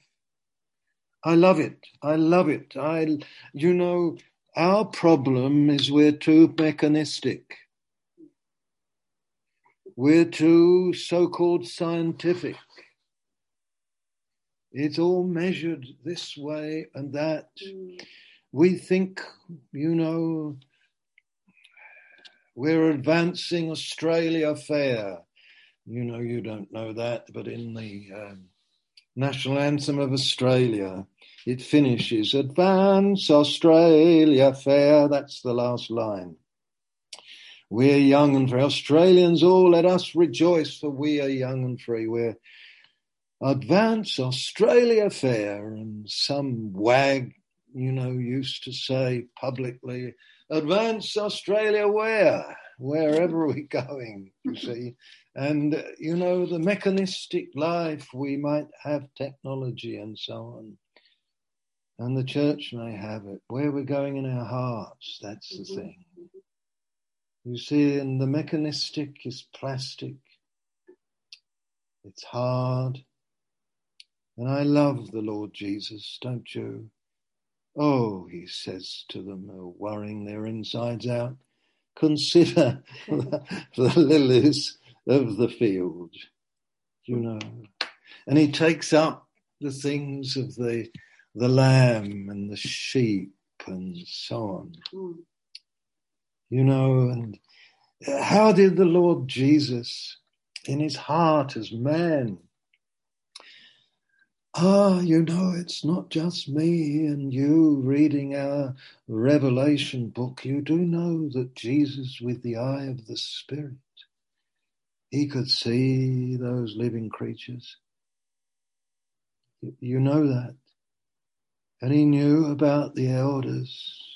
[SPEAKER 1] I love it. I love it. I, you know, our problem is we're too mechanistic. We're too so-called scientific. It's all measured this way and that.
[SPEAKER 2] Mm.
[SPEAKER 1] We think, you know, We're advancing Australia Fair. You know, you don't know that, but in the um, national anthem of Australia, it finishes Advance Australia Fair. That's the last line. We're young and free. Australians all let us rejoice, for we are young and free. We're Advance Australia Fair. And some wag, you know, used to say publicly, Advance Australia where? Wherever we're going, you see. And, you know, the mechanistic life, we might have technology and so on. And the church may have it. Where we're going in our hearts, that's the mm-hmm. thing. You see, and the mechanistic is plastic. It's hard. And I love the Lord Jesus, don't you? Oh, he says to them, worrying their insides out, consider the lilies of the field, you know. And he takes up the things of the, the lamb and the sheep and so on. Mm you know, and how did the Lord Jesus, in his heart as man, ah, you know, it's not just me and you reading our Revelation book. You do know that Jesus, with the eye of the Spirit, he could see those living creatures. You know that. And he knew about the elders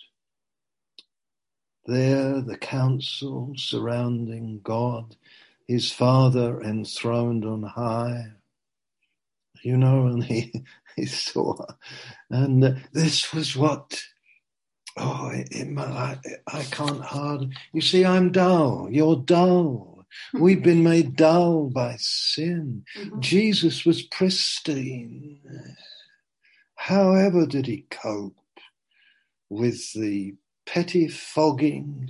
[SPEAKER 1] there, the council surrounding God, his Father enthroned on high. You know, and he, he saw, and this was what Oh, it, it, I, I can't hard. You see, I'm dull. You're dull. We've been made dull by sin. Mm-hmm. Jesus was pristine. However, did he cope with the pettifogging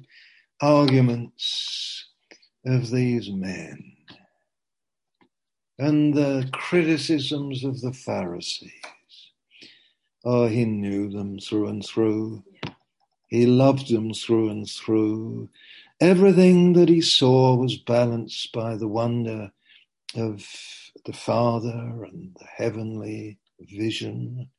[SPEAKER 1] arguments of these men and the criticisms of the Pharisees. Oh, he knew them through and through. He loved them through and through. Everything that he saw was balanced by the wonder of the Father and the heavenly vision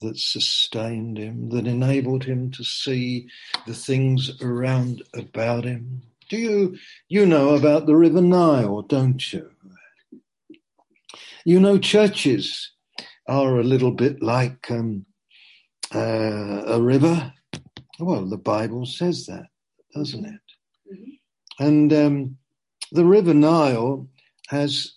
[SPEAKER 1] that sustained him, that enabled him to see the things around about him. Do you, you know about the River Nile, don't you? You know, churches are a little bit like um, uh, a river. Well, the Bible says that, doesn't it? Mm-hmm. And um, the River Nile has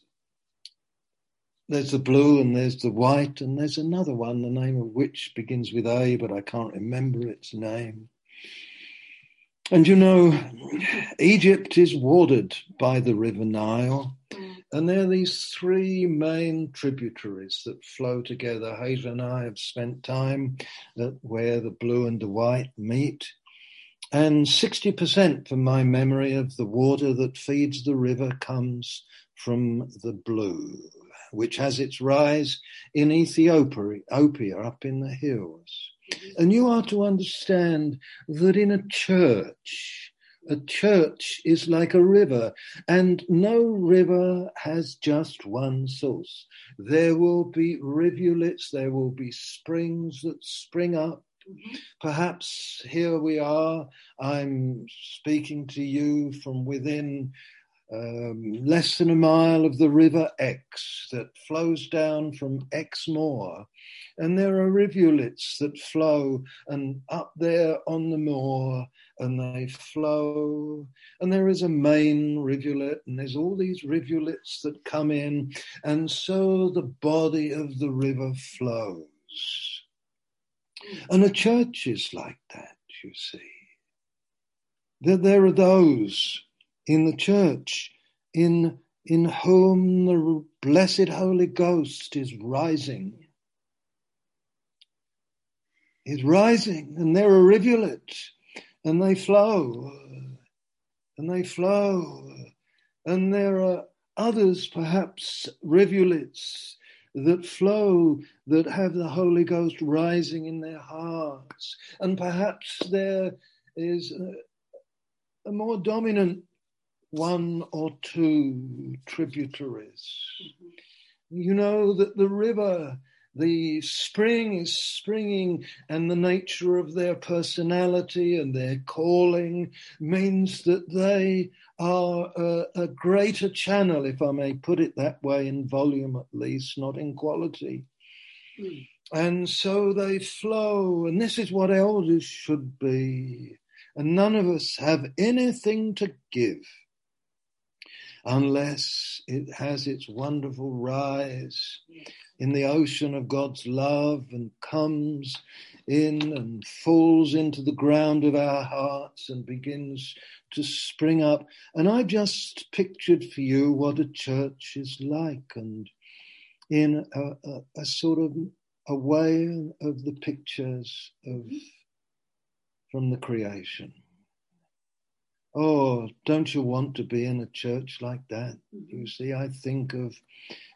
[SPEAKER 1] there's the blue and there's the white and there's another one, the name of which begins with A, but I can't remember its name. And you know, Egypt is watered by the River Nile, mm. And there are these three main tributaries that flow together. Hazel and I have spent time at where the blue and the white meet. And 60% from my memory of the water that feeds the river comes from the blue which has its rise in Ethiopia, up in the hills. And you are to understand that in a church, a church is like a river, and no river has just one source. There will be rivulets, there will be springs that spring up. Mm-hmm. Perhaps here we are, I'm speaking to you from within um, less than a mile of the River Exe that flows down from Exmoor. And there are rivulets that flow and up there on the moor and they flow. And there is a main rivulet and there's all these rivulets that come in. And so the body of the river flows. And a church is like that, you see. That there are those in the church, in, in whom the blessed Holy Ghost is rising. Is rising, and there are rivulets, and they flow, and they flow, and there are others, perhaps rivulets that flow, that have the Holy Ghost rising in their hearts, and perhaps there is a more dominant one or two tributaries. You know that the river, the spring is springing, and the nature of their personality and their calling means that they are a, a greater channel, if I may put it that way, in volume at least, not in quality. Mm. And so they flow, and this is what elders should be. And none of us have anything to give unless it has its wonderful rise in the ocean of God's love and comes in and falls into the ground of our hearts and begins to spring up. And I just pictured for you what a church is like and in a, a, a sort of a way of the pictures of mm-hmm. from the creation. Oh, don't you want to be in a church like that? You see, I think of,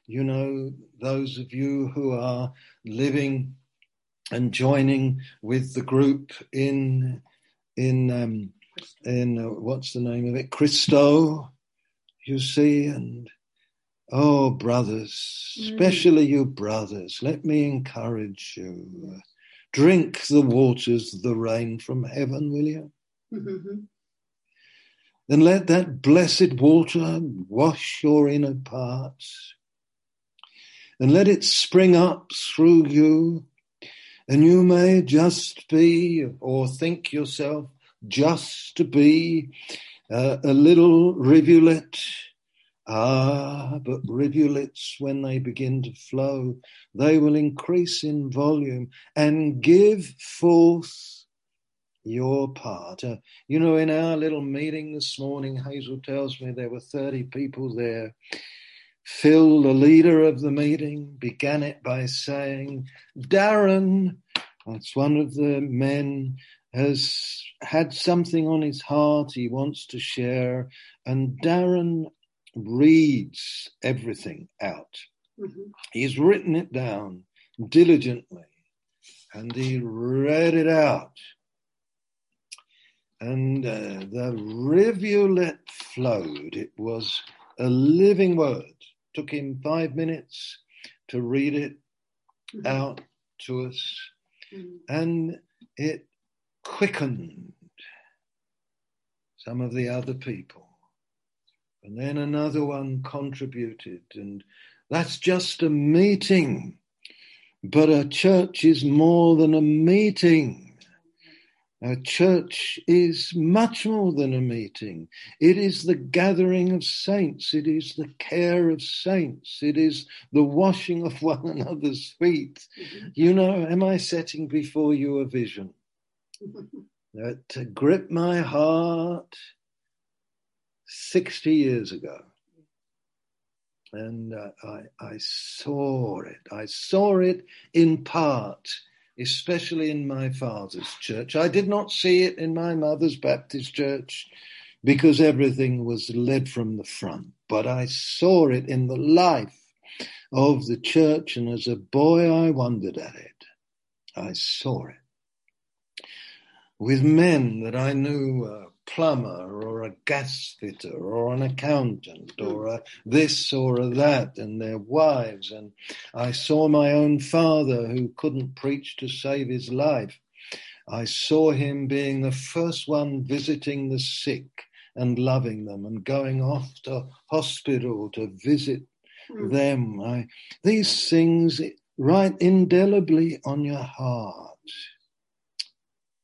[SPEAKER 1] you know, those of you who are living and joining with the group in in um, in uh, what's the name of it, Christo. You see, and oh, brothers, mm. especially you brothers, let me encourage you. Drink the waters, the rain from heaven, will you? Mm-hmm. Then let that blessed water wash your inner parts and let it spring up through you. And you may just be or think yourself just to be uh, a little rivulet. Ah, but rivulets, when they begin to flow, they will increase in volume and give forth your part. Uh, you know, in our little meeting this morning, Hazel tells me there were 30 people there. Phil, the leader of the meeting, began it by saying, Darren, that's one of the men, has had something on his heart he wants to share, and Darren reads everything out. Mm-hmm. He's written it down diligently and he read it out and uh, the rivulet flowed. It was a living word. Took him five minutes to read it mm-hmm. out to us, mm-hmm. and it quickened some of the other people. And then another one contributed, and that's just a meeting. But a church is more than a meeting. A church is much more than a meeting. It is the gathering of saints. It is the care of saints. It is the washing of one another's feet. Mm-hmm. You know, am I setting before you a vision that to grip my heart 60 years ago? And uh, I, I saw it. I saw it in part especially in my father's church. I did not see it in my mother's Baptist church because everything was led from the front, but I saw it in the life of the church, and as a boy, I wondered at it. I saw it. With men that I knew uh, plumber or a gas fitter or an accountant or a this or a that and their wives. And I saw my own father who couldn't preach to save his life. I saw him being the first one visiting the sick and loving them and going off to hospital to visit mm. them. I, these things write indelibly on your heart.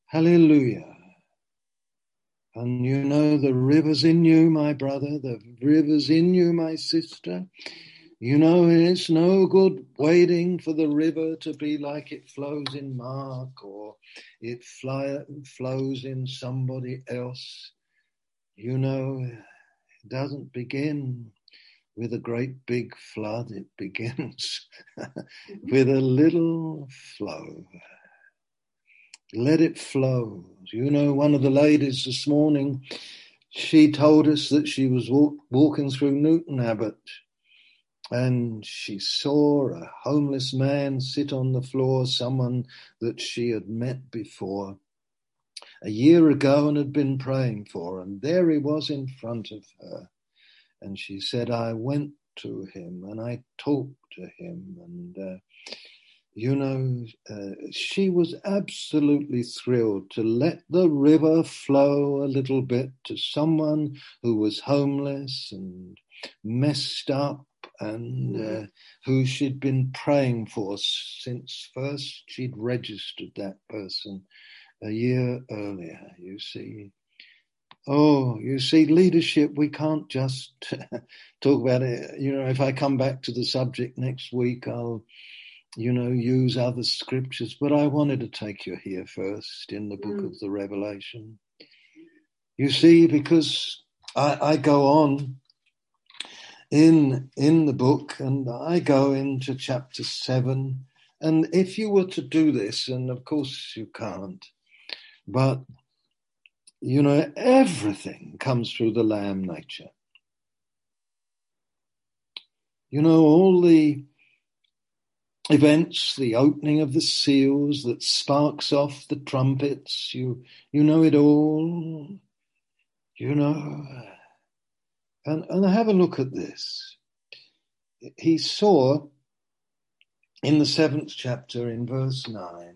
[SPEAKER 1] Hallelujah. And you know the river's in you, my brother, the river's in you, my sister. You know it's no good waiting for the river to be like it flows in Mark or it fly, flows in somebody else. You know, it doesn't begin with a great big flood, it begins with a little flow. Let it flow. You know, one of the ladies this morning, she told us that she was walk, walking through Newton Abbot and she saw a homeless man sit on the floor, someone that she had met before. a year ago and had been praying for. And there he was in front of her. And she said, I went to him and I talked to him. And, uh, you know, uh, she was absolutely thrilled to let the river flow a little bit to someone who was homeless and messed up and mm. uh, who she'd been praying for since first she'd registered that person a year earlier, you see. Oh, you see, leadership, we can't just talk about it. You know, if I come back to the subject next week, I'll, you know, use other scriptures, but I wanted to take you here first in the book mm. of the Revelation. You see, because I, I go on in in the book, and I go into chapter seven. And if you were to do this, and of course you can't, but you know, everything comes through the lamb nature. You know, all the events, the opening of the seals that sparks off the trumpets, you you know it all. You know, and, and have a look at this. He saw in the seventh chapter, in verse 9,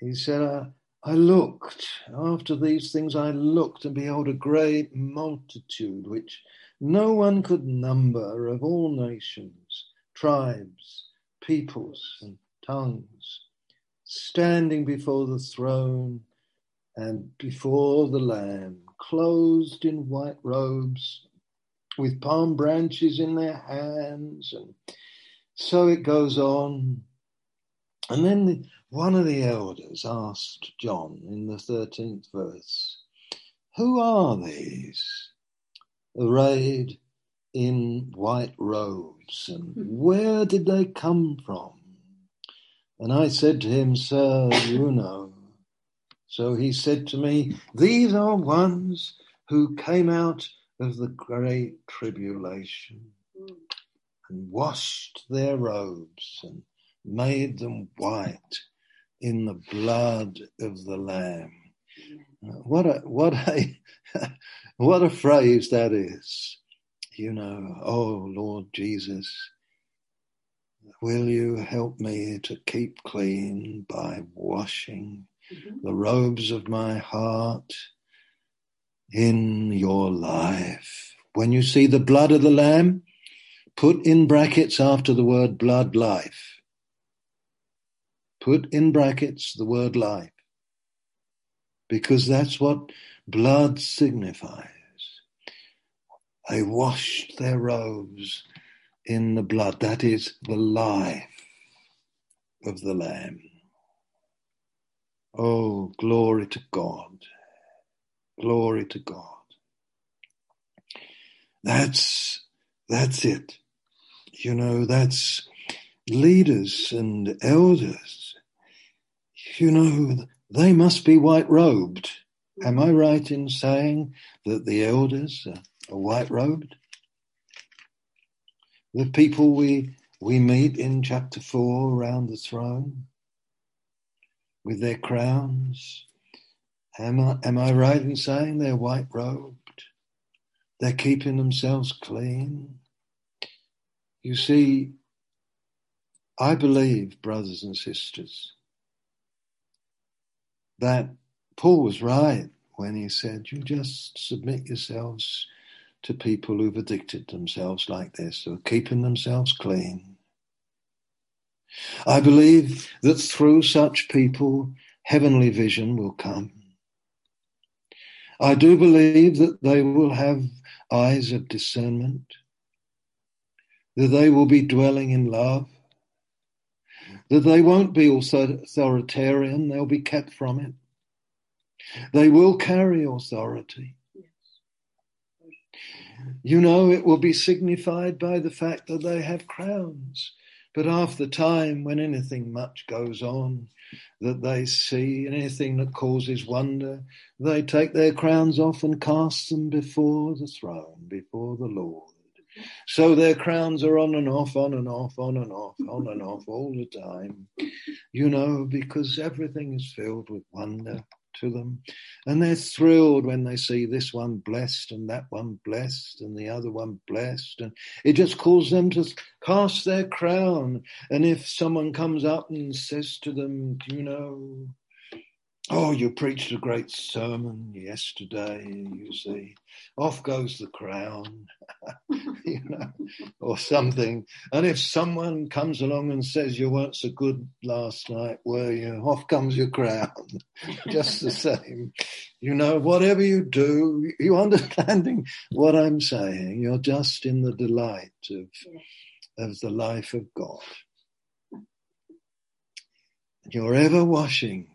[SPEAKER 1] he said, uh, I looked, after these things I looked, and behold, a great multitude, which no one could number, of all nations, tribes, peoples, and tongues, standing before the throne and before the Lamb, clothed in white robes, with palm branches in their hands, and so it goes on. And then the, one of the elders asked John in the 13th verse, Who are these arrayed in white robes, and hmm. where did they come from? And I said to him, Sir, you know. So he said to me, These are ones who came out of the great tribulation hmm. and washed their robes and made them white in the blood of the Lamb. What a what a what a phrase that is. You know, oh Lord Jesus, will you help me to keep clean by washing mm-hmm. the robes of my heart in your life. When you see the blood of the Lamb, put in brackets after the word blood life. Put in brackets the word life. Because that's what blood signifies. They washed their robes in the blood. That is the life of the Lamb. Oh, glory to God. Glory to God. That's, that's it. You know, that's leaders and elders. You know, they must be white robed. Am I right in saying that the elders are white robed? The people we, we meet in chapter four around the throne, with their crowns. Am I, am I right in saying they're white robed? They're keeping themselves clean. You see, I believe, brothers and sisters, that Paul was right when he said, You just submit yourselves to people who've addicted themselves like this, who are keeping themselves clean. I believe that through such people, heavenly vision will come. I do believe that they will have eyes of discernment, that they will be dwelling in love, that they won't be authoritarian, they'll be kept from it. They will carry authority. You know, it will be signified by the fact that they have crowns. But the time, when anything much goes on that they see, anything that causes wonder, they take their crowns off and cast them before the throne, before the Lord. So their crowns are on and off, on and off, on and off, on and off all the time, you know, because everything is filled with wonder to them. And they're thrilled when they see this one blessed and that one blessed and the other one blessed. And it just calls them to cast their crown. And if someone comes up and says to them, you know, Oh, you preached a great sermon yesterday, you see. Off goes the crown, you know, or something. And if someone comes along and says you weren't so good last night, were you? Off comes your crown. Just the same. You know, whatever you do, you understanding what I'm saying. You're just in the delight of, of the life of God. You're ever washing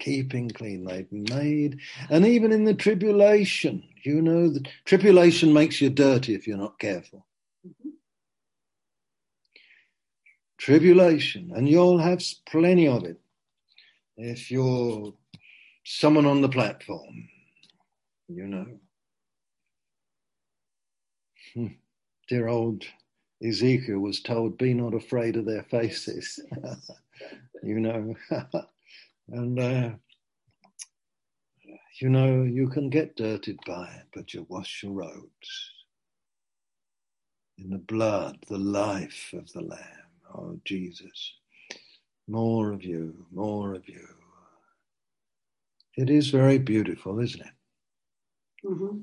[SPEAKER 1] keeping clean. They've made, and even in the tribulation, you know, the tribulation makes you dirty if you're not careful. Mm-hmm. Tribulation, and you'll have plenty of it if you're someone on the platform, you know. Hmm. Dear old Ezekiel was told, Be not afraid of their faces. you know. And, uh, you know, you can get dirtied by it, but you wash your robes in the blood, the life of the Lamb. Oh, Jesus. More of you, more of you. It is very beautiful, isn't it? Mm-hmm.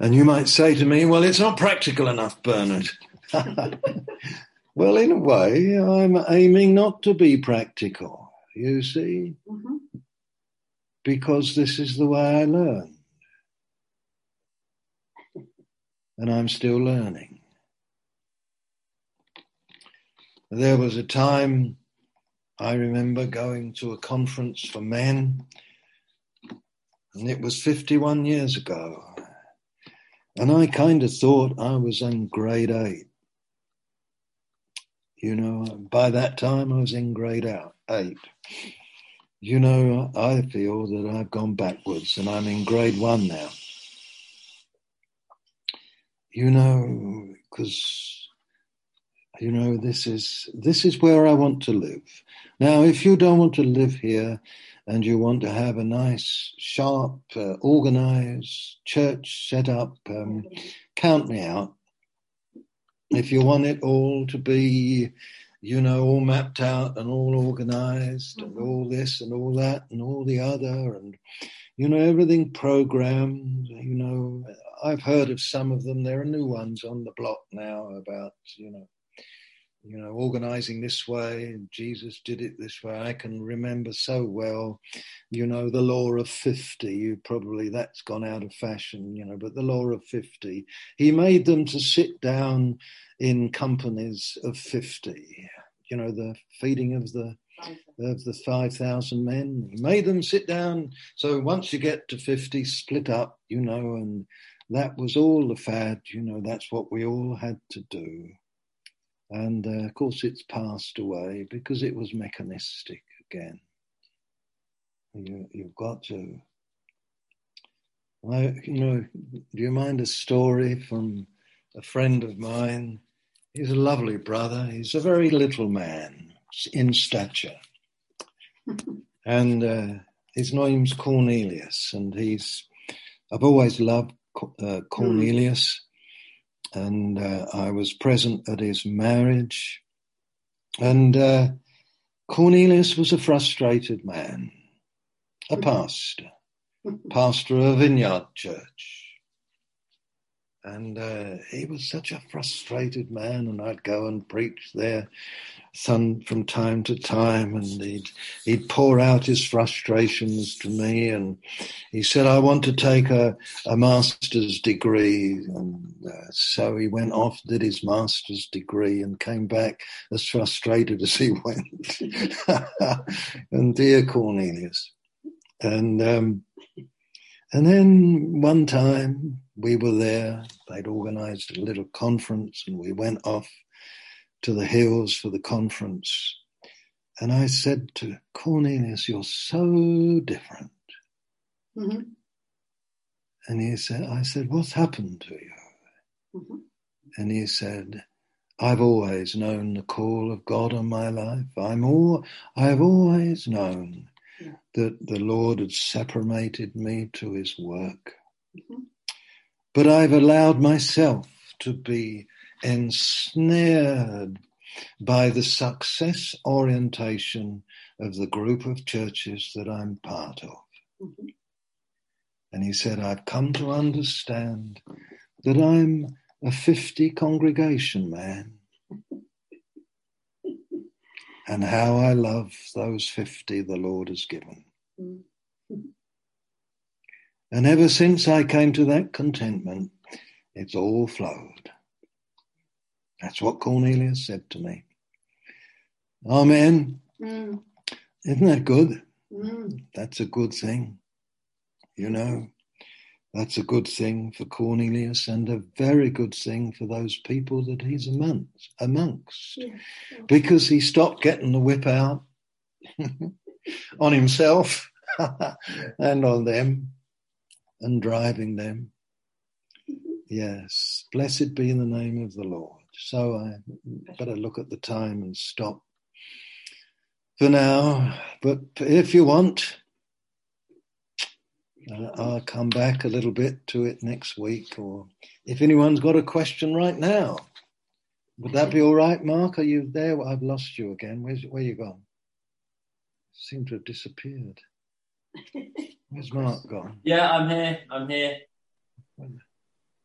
[SPEAKER 1] And you might say to me, well, it's not practical enough, Bernard. well, in a way, I'm aiming not to be practical you see? Mm-hmm. Because this is the way I learn. And I'm still learning. There was a time I remember going to a conference for men, and it was 51 years ago. And I kind of thought I was in grade eight. You know, by that time I was in grade eight. You know, I feel that I've gone backwards and I'm in grade one now. You know, because you know this is this is where I want to live. Now, if you don't want to live here and you want to have a nice, sharp, uh, organized church set up, um, count me out. If you want it all to be you know, all mapped out and all organized and mm-hmm. all this and all that and all the other and, you know, everything programmed. You know, I've heard of some of them. There are new ones on the block now about, you know, you know, organizing this way, and Jesus did it this way. I can remember so well, you know, the law of 50. You probably, that's gone out of fashion, you know, but the law of 50. He made them to sit down in companies of 50, you know, the feeding of the of the 5,000 men. He made them sit down. So once you get to 50, split up, you know, and that was all the fad, you know, that's what we all had to do. And uh, of course, it's passed away because it was mechanistic again. You, you've got to. I, you know, do you mind a story from a friend of mine? He's a lovely brother. He's a very little man in stature. and uh, his name's Cornelius. And he's, I've always loved uh, Cornelius and uh, I was present at his marriage. And uh, Cornelius was a frustrated man, a pastor, pastor of a vineyard church. And uh, he was such a frustrated man, and I'd go and preach there son from time to time, and he'd he'd pour out his frustrations to me, and he said, "I want to take a, a master's degree," and uh, so he went off, did his master's degree, and came back as frustrated as he went. and dear Cornelius, and um, and then one time we were there. They'd organised a little conference, and we went off to the hills for the conference. And I said to Cornelius, You're so different. Mm-hmm. And he said, I said, What's happened to you? Mm-hmm. And he said, I've always known the call of God on my life. I'm all I've always known that the Lord had separated me to his work.
[SPEAKER 2] Mhm.
[SPEAKER 1] But I've allowed myself to be ensnared by the success orientation of the group of churches that I'm part of.
[SPEAKER 2] Mhm.
[SPEAKER 1] And he said, I've come to understand that I'm a 50 congregation man. And how I love those 50 the Lord has given.
[SPEAKER 2] Mm.
[SPEAKER 1] And ever since I came to that contentment, it's all flowed. That's what Cornelius said to me. Amen.
[SPEAKER 2] Mm.
[SPEAKER 1] Isn't that good?
[SPEAKER 2] Mm.
[SPEAKER 1] That's a good thing. You know, that's a good thing for Cornelius and a very good thing for those people that he's amongst. amongst.
[SPEAKER 2] Yeah.
[SPEAKER 1] Because he stopped getting the whip out on himself and on them and driving them. Mm-hmm. Yes, blessed be in the name of the Lord. So I better look at the time and stop for now. But if you want, uh, I'll come back a little bit to it next week. Or if anyone's got a question right now, would that be all right, Mark? Are you there? I've lost you again. Where's where you gone? Seem to have disappeared. Where's Mark gone?
[SPEAKER 3] Yeah, I'm here. I'm here.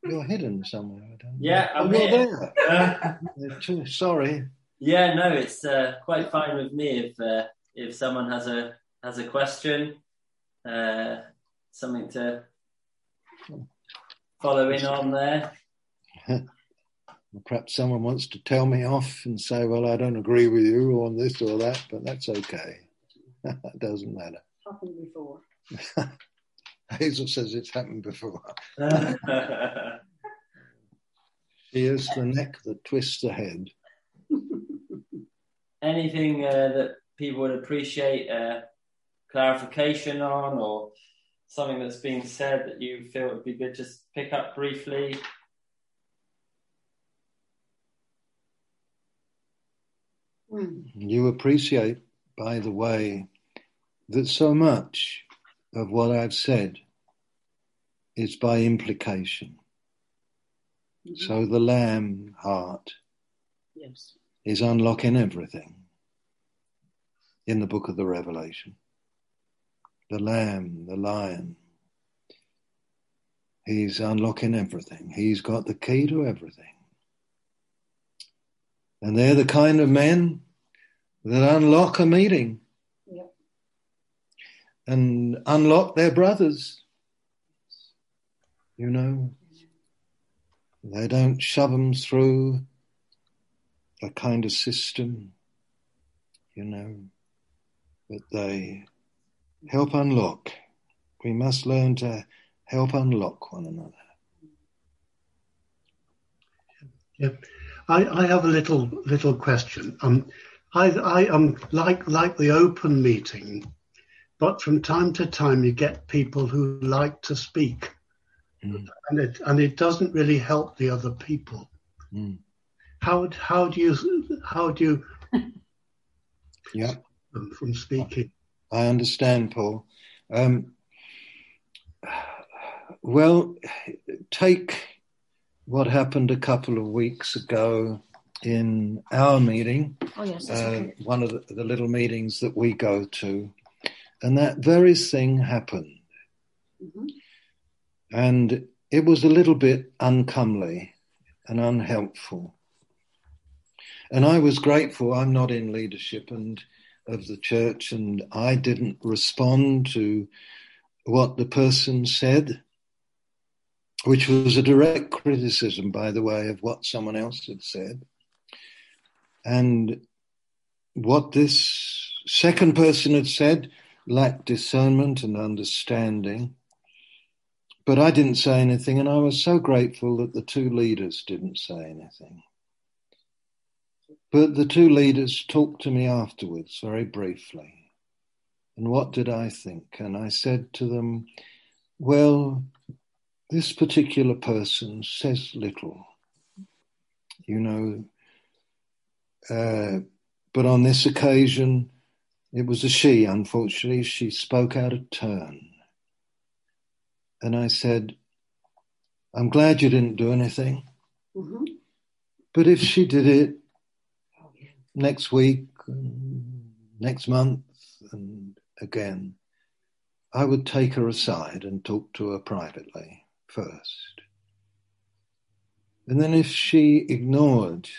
[SPEAKER 1] You're hidden somewhere. I don't know.
[SPEAKER 3] Yeah, I'm
[SPEAKER 1] oh,
[SPEAKER 3] here.
[SPEAKER 1] there.
[SPEAKER 3] Uh,
[SPEAKER 1] too- sorry.
[SPEAKER 3] yeah, no, it's uh, quite fine with me if uh, if someone has a has a question, uh, something to follow in on there.
[SPEAKER 1] Perhaps someone wants to tell me off and say, "Well, I don't agree with you on this or that," but that's okay. it doesn't matter.
[SPEAKER 2] Happened before.
[SPEAKER 1] Hazel says it's happened before. She is the neck that twists the head.
[SPEAKER 3] Anything uh, that people would appreciate uh, clarification on, or something that's being said that you feel would be good just pick up briefly.
[SPEAKER 1] You appreciate, by the way, that so much of what I've said is by implication.
[SPEAKER 2] Mhm.
[SPEAKER 1] So the lamb heart
[SPEAKER 2] Yes.
[SPEAKER 1] is unlocking everything in the book of the Revelation. The lamb, the lion, he's unlocking everything. He's got the key to everything. And they're the kind of men that unlock a meeting
[SPEAKER 2] Yep.
[SPEAKER 1] and unlock their brothers. You know, they don't shove them through a kind of system, you know, but they help unlock. We must learn to help unlock one another.
[SPEAKER 4] I, I have a little little question. Um, I, I um like like the open meeting, but from time to time you get people who like to speak,
[SPEAKER 1] Mm.
[SPEAKER 4] and it and it doesn't really help the other people.
[SPEAKER 1] Mm.
[SPEAKER 4] How how do you how do you
[SPEAKER 1] Yeah,
[SPEAKER 4] them from speaking?
[SPEAKER 1] I understand, Paul. Um, well, take what happened a couple of weeks ago in our meeting.
[SPEAKER 2] Oh yes.
[SPEAKER 1] Uh,
[SPEAKER 2] okay.
[SPEAKER 1] one of the, the little meetings that we go to, and that very thing happened.
[SPEAKER 2] Mhm.
[SPEAKER 1] And it was a little bit uncomely and unhelpful. And I was grateful. I'm not in leadership and of the church, and I didn't respond to what the person said, which was a direct criticism, by the way, of what someone else had said. And what this second person had said lacked discernment and understanding. But I didn't say anything, and I was so grateful that the two leaders didn't say anything. But the two leaders talked to me afterwards, very briefly. And what did I think? And I said to them, Well, this particular person says little, you know, uh, but on this occasion, it was a she, unfortunately. She spoke out of turn. And I said, I'm glad you didn't do anything.
[SPEAKER 2] Mm-hmm.
[SPEAKER 1] But if she did it. Next week, next month, and again, I would take her aside and talk to her privately first. And then if she ignored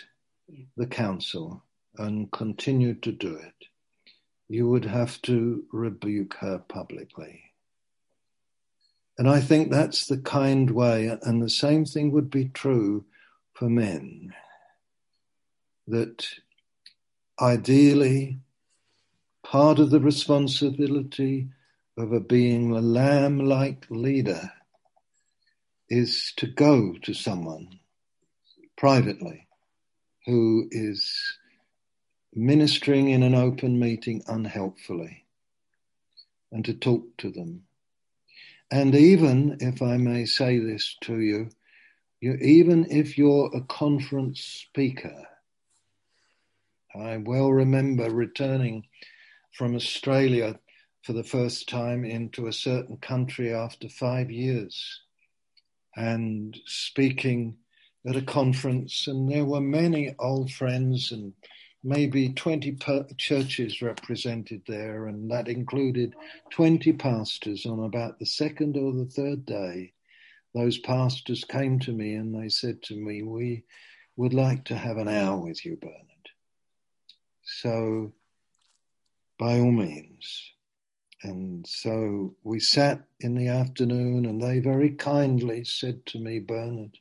[SPEAKER 1] the counsel and continued to do it, you would have to rebuke her publicly. And I think that's the kind way, and the same thing would be true for men. That ideally, part of the responsibility of a being a lamb like leader is to go to someone privately who is ministering in an open meeting unhelpfully and to talk to them. And even if I may say this to you, you even if you're a conference speaker, I well remember returning from Australia for the first time into a certain country after five years and speaking at a conference, and there were many old friends and maybe 20 per- churches represented there, and that included 20 pastors on about the second or the third day. Those pastors came to me and they said to me, We would like to have an hour with you, Bernard. So, by all means. And so we sat in the afternoon, and they very kindly said to me, Bernard,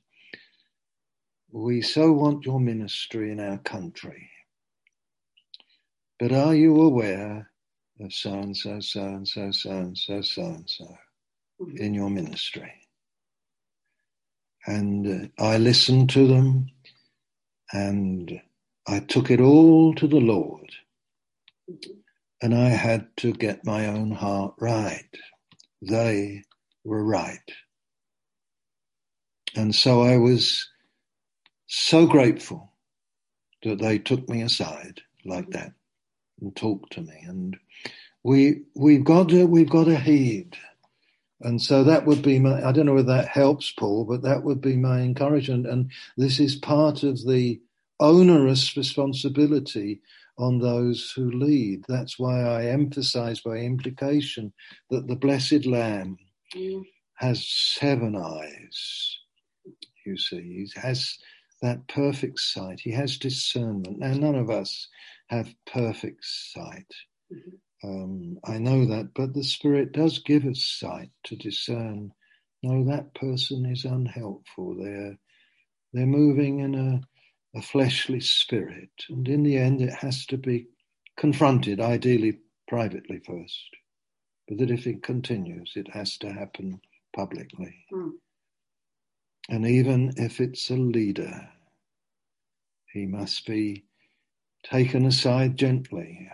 [SPEAKER 1] we so want your ministry in our country. But are you aware of so and so, so and so, so and so, so and so in your ministry? And uh, I listened to them and I took it all to the Lord. And I had to get my own heart right. They were right. And so I was so grateful that they took me aside like that and talked to me. And we we've got to we've got to heed. And so that would be my I don't know whether that helps, Paul, but that would be my encouragement. And this is part of the onerous responsibility on those who lead. That's why I emphasize by implication that the blessed Lamb
[SPEAKER 2] Mm.
[SPEAKER 1] has seven eyes. You see, he has that perfect sight. He has discernment. Now, none of us have perfect sight. Um, I know that, but the Spirit does give us sight to discern. No, that person is unhelpful. They're they're moving in a, a fleshly spirit, and in the end, it has to be confronted, ideally privately first. But that if it continues, it has to happen publicly.
[SPEAKER 2] Mm.
[SPEAKER 1] And even if it's a leader, he must be taken aside gently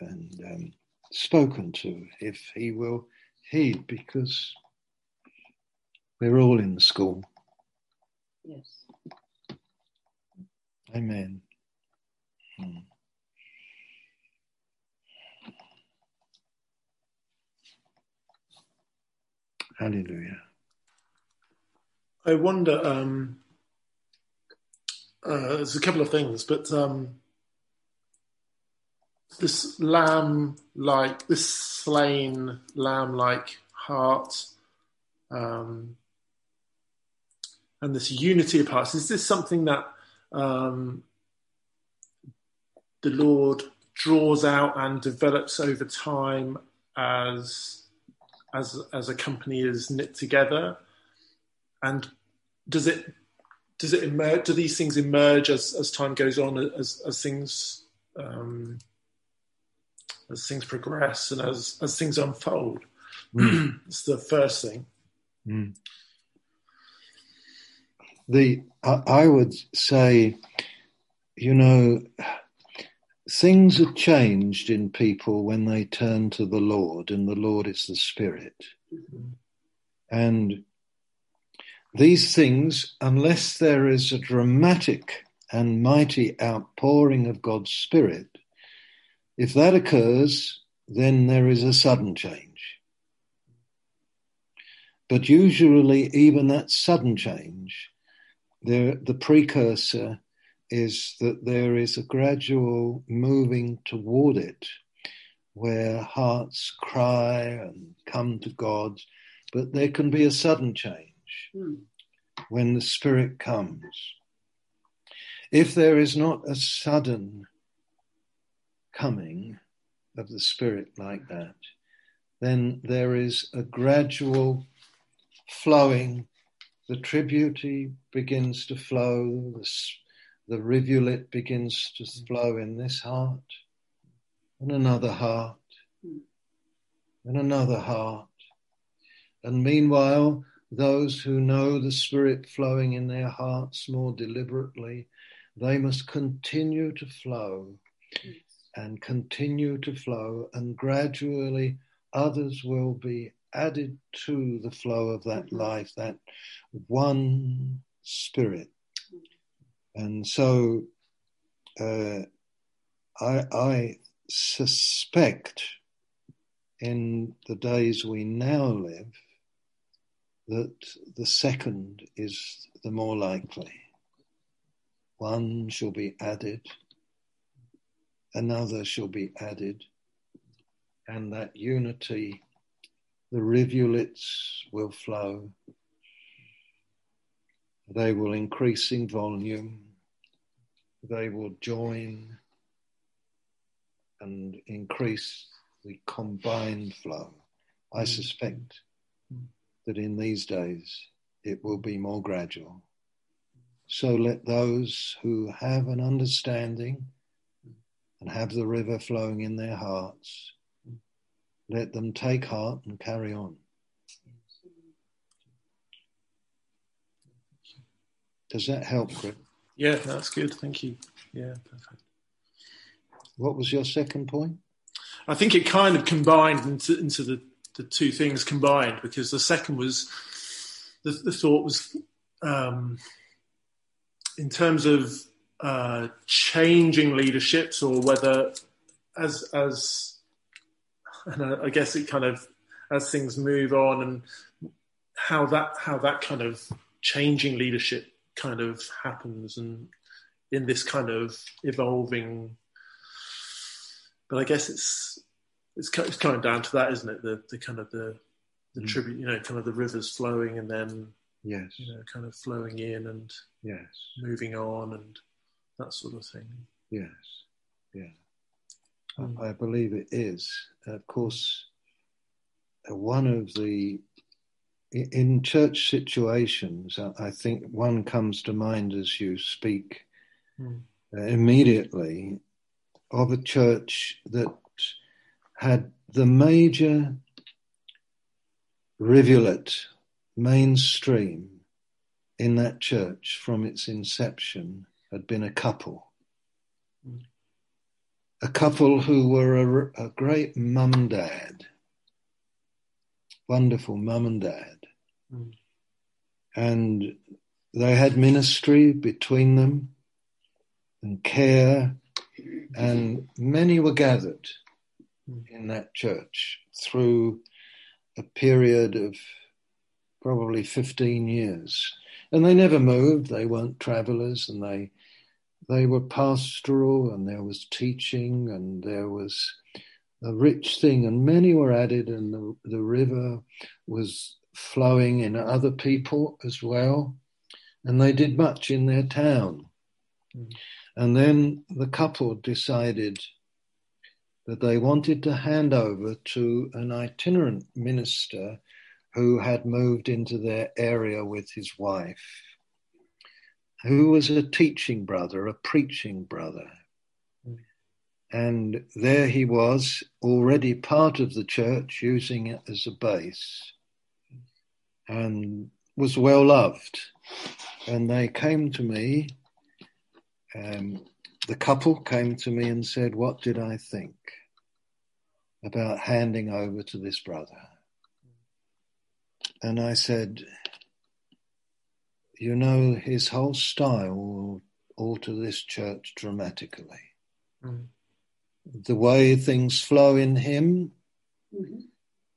[SPEAKER 1] and um, spoken to if he will heed, because we're all in the school.
[SPEAKER 2] Yes.
[SPEAKER 1] Amen. Hmm. Hallelujah.
[SPEAKER 5] I wonder. Um, uh, there's a couple of things, but um, this lamb-like, this slain lamb-like heart, um, and this unity of hearts. Is this something that um, the Lord draws out and develops over time as as as a company is knit together? And does it does it emerge? Do these things emerge as as time goes on, as as things um, as things progress and as as things unfold?
[SPEAKER 1] Mm.
[SPEAKER 5] It's the first thing.
[SPEAKER 1] Mm. The I, I would say, you know, things are changed in people when they turn to the Lord, and the Lord is the Spirit. Mm-hmm. And these things, unless there is a dramatic and mighty outpouring of God's Spirit, If that occurs, then there is a sudden change. But usually, even that sudden change, there, the precursor is that there is a gradual moving toward it where hearts cry and come to God, but there can be a sudden change
[SPEAKER 2] Mm.
[SPEAKER 1] when the Spirit comes. If there is not a sudden coming of the Spirit like that, then there is a gradual flowing. The tributary begins to flow, the, the rivulet begins to mm. flow in this heart, and another heart, mm. and another heart. And meanwhile, those who know the Spirit flowing in their hearts more deliberately, they must continue to flow and continue to flow, and gradually others will be added to the flow of that life, that one spirit. And so uh, I, I suspect in the days we now live that the second is the more likely. One shall be added, another shall be added, and that unity, the rivulets will flow. They will increase in volume. They will join and increase the combined flow. I mm. suspect that in these days it will be more gradual. So let those who have an understanding and have the river flowing in their hearts, let them take heart and carry on. Does that help, Chris?
[SPEAKER 5] Yeah, that's good. Thank you. Yeah, perfect.
[SPEAKER 1] What was your second point?
[SPEAKER 5] I think it kind of combined into, into the, the two things combined because the second was the, the thought was um, in terms of uh, changing leaderships or whether as as and I, I guess it kind of as things move on and how that how that kind of changing leadership kind of happens and in this kind of evolving but I guess it's it's kind it's coming down to that, isn't it? The the kind of the the
[SPEAKER 1] Mm.
[SPEAKER 5] tribute, you know, kind of the rivers flowing and then
[SPEAKER 1] Yes,
[SPEAKER 5] you know, kind of flowing in and
[SPEAKER 1] yes,
[SPEAKER 5] moving on and that sort of thing.
[SPEAKER 1] yes, yeah.
[SPEAKER 5] Mm.
[SPEAKER 1] I believe it is. Of course, uh, one of the in church situations, I- think one comes to mind as you speak
[SPEAKER 5] Mm.
[SPEAKER 1] immediately of a church that had the major rivulet mainstream in that church from its inception had been a couple. A couple who were a, a great mum and dad, wonderful mum and dad.
[SPEAKER 5] Mm.
[SPEAKER 1] And they had ministry between them and care, and many were gathered
[SPEAKER 5] Mm.
[SPEAKER 1] in that church through a period of probably 15 years. And they never moved, they weren't travelers, and they they were pastoral, and there was teaching, and there was a rich thing, and many were added, and the, the river was flowing in other people as well. And they did much in their town.
[SPEAKER 5] Mm.
[SPEAKER 1] And then the couple decided that they wanted to hand over to an itinerant minister who had moved into their area with his wife, who was a teaching brother, a preaching brother.
[SPEAKER 5] Mm.
[SPEAKER 1] And there he was, already part of the church, using it as a base, and was well loved. And they came to me, um, the couple came to me and said, What did I think about handing over to this brother? And I said, You know, his whole style will alter this church dramatically.
[SPEAKER 5] Mm.
[SPEAKER 1] the way things flow in him
[SPEAKER 2] Mhm.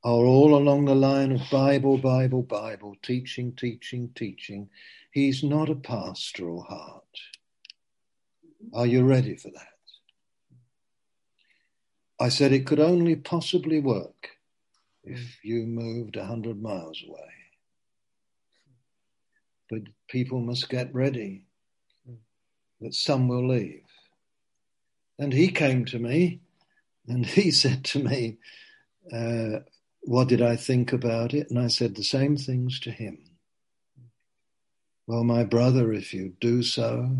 [SPEAKER 1] are all along the line of Bible, Bible, Bible, teaching, teaching, teaching. He's not a pastoral heart. Are you ready for that? I said it could only possibly work if you moved a hundred miles away. But people must get ready that some will leave. And he came to me and he said to me, uh, What did I think about it? And I said the same things to him. Well, my brother, if you do so,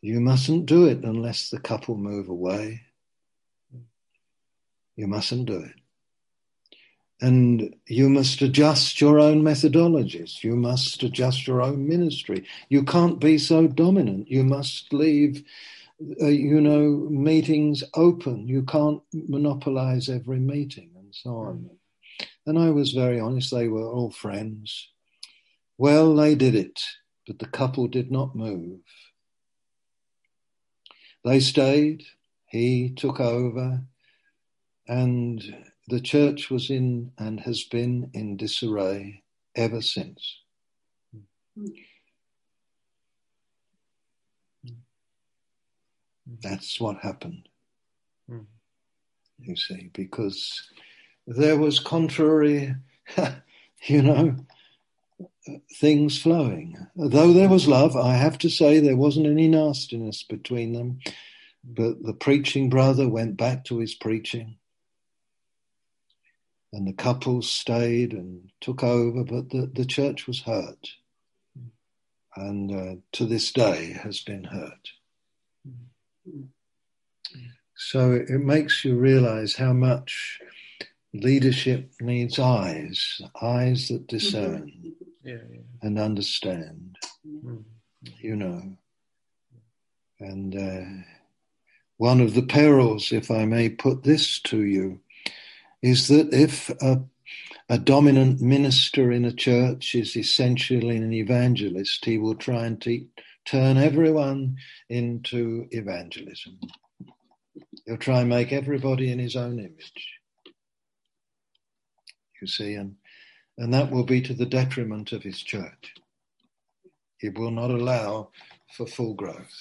[SPEAKER 1] you mustn't do it unless the couple move away. You mustn't do it. And you must adjust your own methodologies. You must adjust your own ministry. You can't be so dominant. You must leave, uh, you know, meetings open. You can't monopolize every meeting and so on. And I was very honest. They were all friends. Well, they did it, but the couple did not move. They stayed. He took over and the church was in and has been in disarray ever since. That's what happened. You see, because there was contrary, you know, things flowing. Though there was love, I have to say there wasn't any nastiness between them. But the preaching brother went back to his preaching and the couple stayed and took over, but the, the church was hurt. And uh, to this day has been hurt. So it makes you realize how much leadership needs eyes, eyes that discern
[SPEAKER 5] Yeah, yeah.
[SPEAKER 1] and understand,
[SPEAKER 5] Mm.
[SPEAKER 1] you know. And uh, one of the perils, if I may put this to you, is that if a, a dominant minister in a church is essentially an evangelist, he will try and te- turn everyone into evangelism. He'll try and make everybody in his own image. You see, and, and that will be to the detriment of his church. He will not allow for full growth.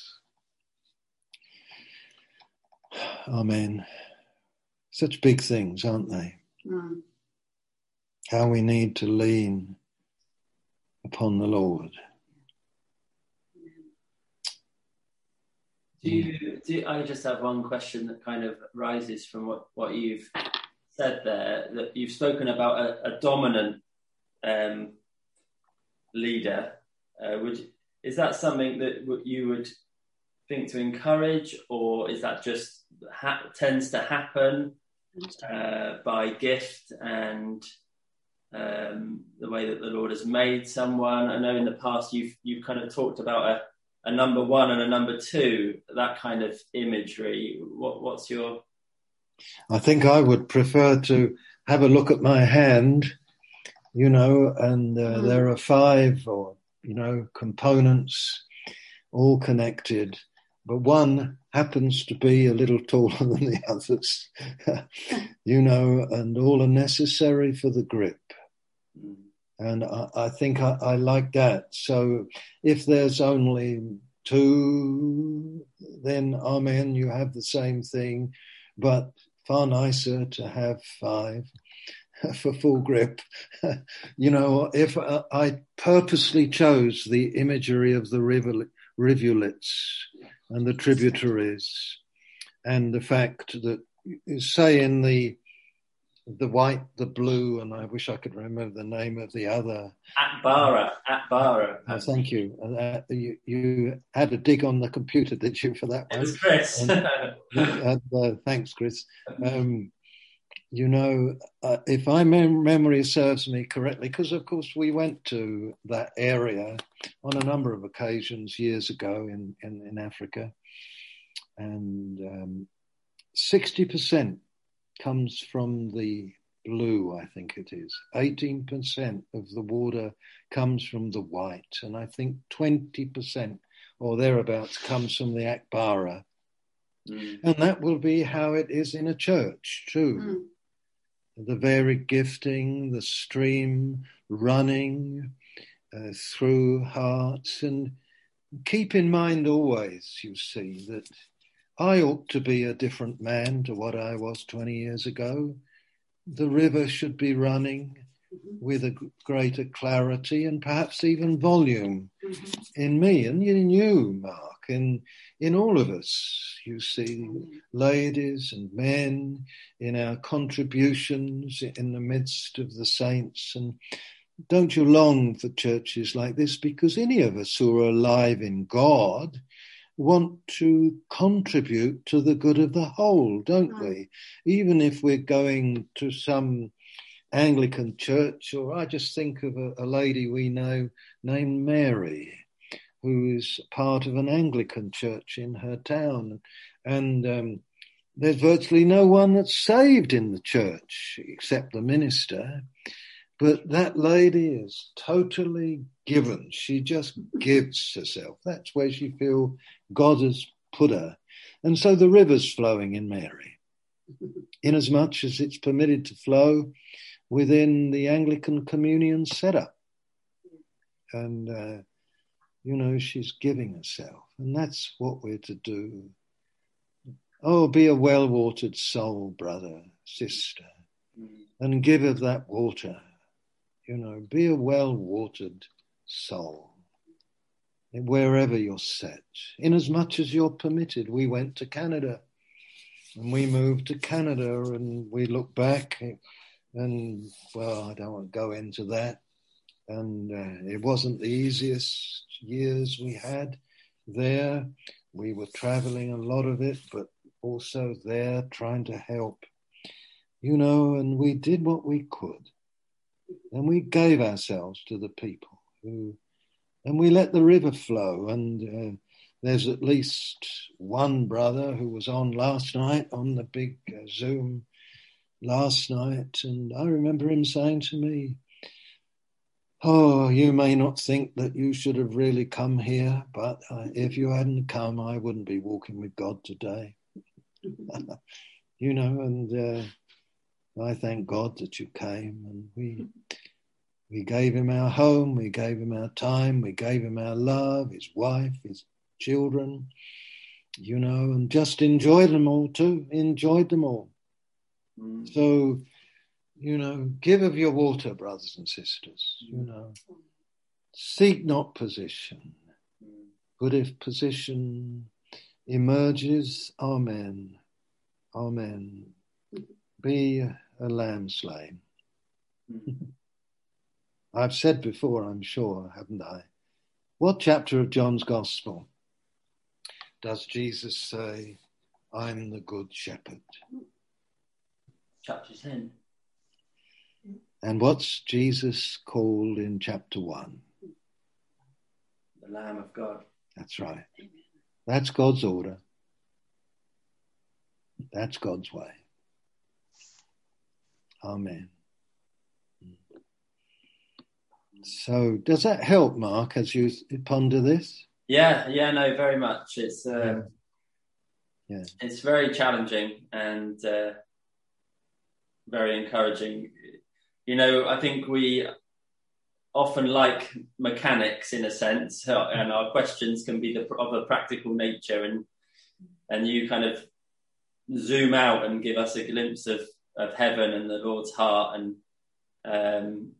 [SPEAKER 1] Amen. Such big things, aren't they?
[SPEAKER 2] Mm.
[SPEAKER 1] How we need to lean upon the Lord.
[SPEAKER 3] Do you, do I just have one question that kind of rises from what, what you've said there, that you've spoken about a, a dominant um, leader. Uh, would, is that something that w- you would think to encourage, or is that just ha- tends to happen uh, by gift and um, the way that the Lord has made someone? I know in the past you've you've kind of talked about a a number one and a number two, that kind of imagery. What, what's your
[SPEAKER 1] I think I would prefer to have a look at my hand, you know, and uh,
[SPEAKER 2] Mm.
[SPEAKER 1] there are five or, you know, components all connected, but one happens to be a little taller than the others, you know, and all are necessary for the grip. And I, I think I, I like that. So if there's only two, then amen, you have the same thing, but far nicer to have five for full grip. you know, if I, I purposely chose the imagery of the rivulet, rivulets and the tributaries and the fact that, say, in the the white, the blue, and I wish I could remember the name of the other.
[SPEAKER 3] Atbara? Atbara.
[SPEAKER 1] Oh, thank you. Uh, you. You had a dig on the computer, did you, for that
[SPEAKER 3] It
[SPEAKER 1] one?
[SPEAKER 3] was Chris.
[SPEAKER 1] Uh, uh, thanks, Chris. Um, you know, uh, if my mem- memory serves me correctly, because of course we went to that area on a number of occasions years ago in, in, in Africa, and um, 60% comes from the blue, I think it is. 18% of the water comes from the white, and I think 20% or thereabouts comes from the Atbara.
[SPEAKER 3] Mm.
[SPEAKER 1] And that will be how it is in a church, too.
[SPEAKER 2] Mm.
[SPEAKER 1] The varied gifting, the stream running uh, through hearts. And keep in mind always, you see, that I ought to be a different man to what I was 20 years ago. The river should be running with a greater clarity and perhaps even volume
[SPEAKER 2] Mhm.
[SPEAKER 1] in me and in you, Mark, and in all of us, you see, ladies and men, in our contributions in the midst of the saints. And don't you long for churches like this? Because any of us who are alive in God want to contribute to the good of the whole, don't
[SPEAKER 2] Mm.
[SPEAKER 1] we? Even if we're going to some Anglican church, or I just think of a, a lady we know named Mary, who is part of an Anglican church in her town. And um, there's virtually no one that's saved in the church except the minister. But that lady is totally given. She just gives herself. That's where she feels God has put her. And so the river's flowing in Mary, inasmuch as it's permitted to flow within the Anglican communion setup. And, uh, you know, she's giving herself. And that's what we're to do. Oh, be a well watered soul, brother, sister, and give of that water. You know, be a well watered soul. Wherever you're set, much as you're permitted. We went to Canada and we moved to Canada and we look back and, well, I don't want to go into that. And uh, it wasn't the easiest years we had there. We were traveling a lot of it, but also there trying to help, you know, and we did what we could. And we gave ourselves to the people who, and we let the river flow. And uh, there's at least one brother who was on last night on the big uh, Zoom last night. And I remember him saying to me, Oh, you may not think that you should have really come here, but uh, if you hadn't come, I wouldn't be walking with God today. you know, and uh, I thank God that you came and we we gave him our home, we gave him our time, we gave him our love, his wife, his children, you know, and just enjoyed them all too, enjoyed them all.
[SPEAKER 3] Mm.
[SPEAKER 1] So, you know, give of your water, brothers and sisters, you know. Seek not position,
[SPEAKER 3] Mm.
[SPEAKER 1] but if position emerges, amen, amen. Be a lamb slain.
[SPEAKER 3] Mm.
[SPEAKER 1] I've said before, I'm sure, haven't I? What chapter of John's Gospel does Jesus say, I'm the good shepherd?
[SPEAKER 3] Chapter 10.
[SPEAKER 1] And what's Jesus called in chapter 1?
[SPEAKER 3] The Lamb of God.
[SPEAKER 1] That's right. That's God's order. That's God's way. Amen. So, does that help, Mark, as you ponder this?
[SPEAKER 3] Yeah, yeah, no, very much. It's uh,
[SPEAKER 1] Yeah.
[SPEAKER 3] it's very challenging and uh, very encouraging. You know, I think we often like mechanics in a sense, uh, and our questions can be the, of a practical nature, and and you kind of zoom out and give us a glimpse of of heaven and the Lord's heart, and um,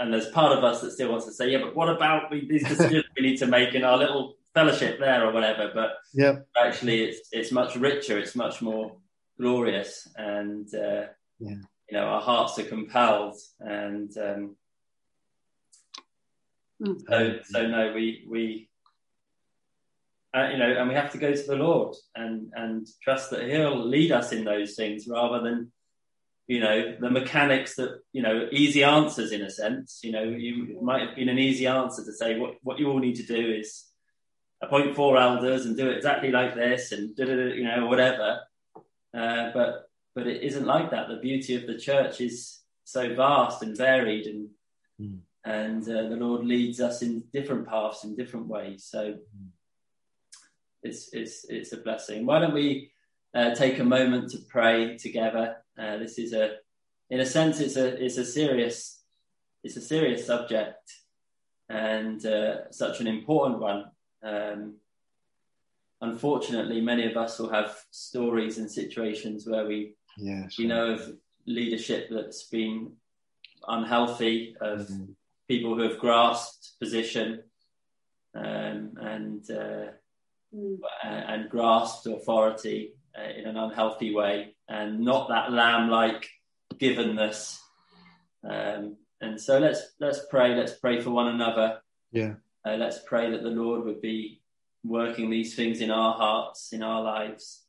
[SPEAKER 3] and there's part of us that still wants to say, yeah, but what about we, these decisions we need to make in our little fellowship there or whatever? But
[SPEAKER 1] Yeah.
[SPEAKER 3] actually, it's it's much richer, it's much more glorious, and uh,
[SPEAKER 1] Yeah.
[SPEAKER 3] you know our hearts are compelled, and um,
[SPEAKER 2] Mm.
[SPEAKER 3] so so no, we we. Uh, you know, and we have to go to the Lord and and trust that He'll lead us in those things rather than you know, the mechanics that, you know, easy answers in a sense. You know, you it might have been an easy answer to say what, what you all need to do is appoint four elders and do it exactly like this and you know, whatever. Uh, but but it isn't like that. The beauty of the church is so vast and varied and
[SPEAKER 1] Mm.
[SPEAKER 3] and uh, the Lord leads us in different paths in different ways. So it's it's it's a blessing. Why don't we uh, take a moment to pray together. Uh, this is a, in a sense, it's a it's a serious it's a serious subject and uh, such an important one. Um, unfortunately, many of us will have stories and situations where we
[SPEAKER 1] Yes.
[SPEAKER 3] we know of leadership that's been unhealthy, of
[SPEAKER 1] Mhm.
[SPEAKER 3] people who have grasped position um, and uh,
[SPEAKER 2] Mm.
[SPEAKER 3] and grasped authority uh, in an unhealthy way, and not that lamb-like givenness. Um, and so let's let's pray. Let's pray for one another.
[SPEAKER 1] Yeah.
[SPEAKER 3] Uh, let's pray that the Lord would be working these things in our hearts, in our lives,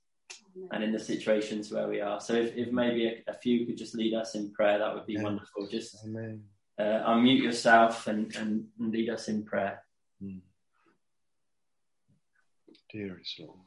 [SPEAKER 3] and in the situations where we are. So if, if maybe a, a few could just lead us in prayer, that would be
[SPEAKER 1] Yeah.
[SPEAKER 3] wonderful. Just
[SPEAKER 1] Amen.
[SPEAKER 3] uh, unmute yourself and, and, and lead us in prayer.
[SPEAKER 1] Mm. Dearest Lord.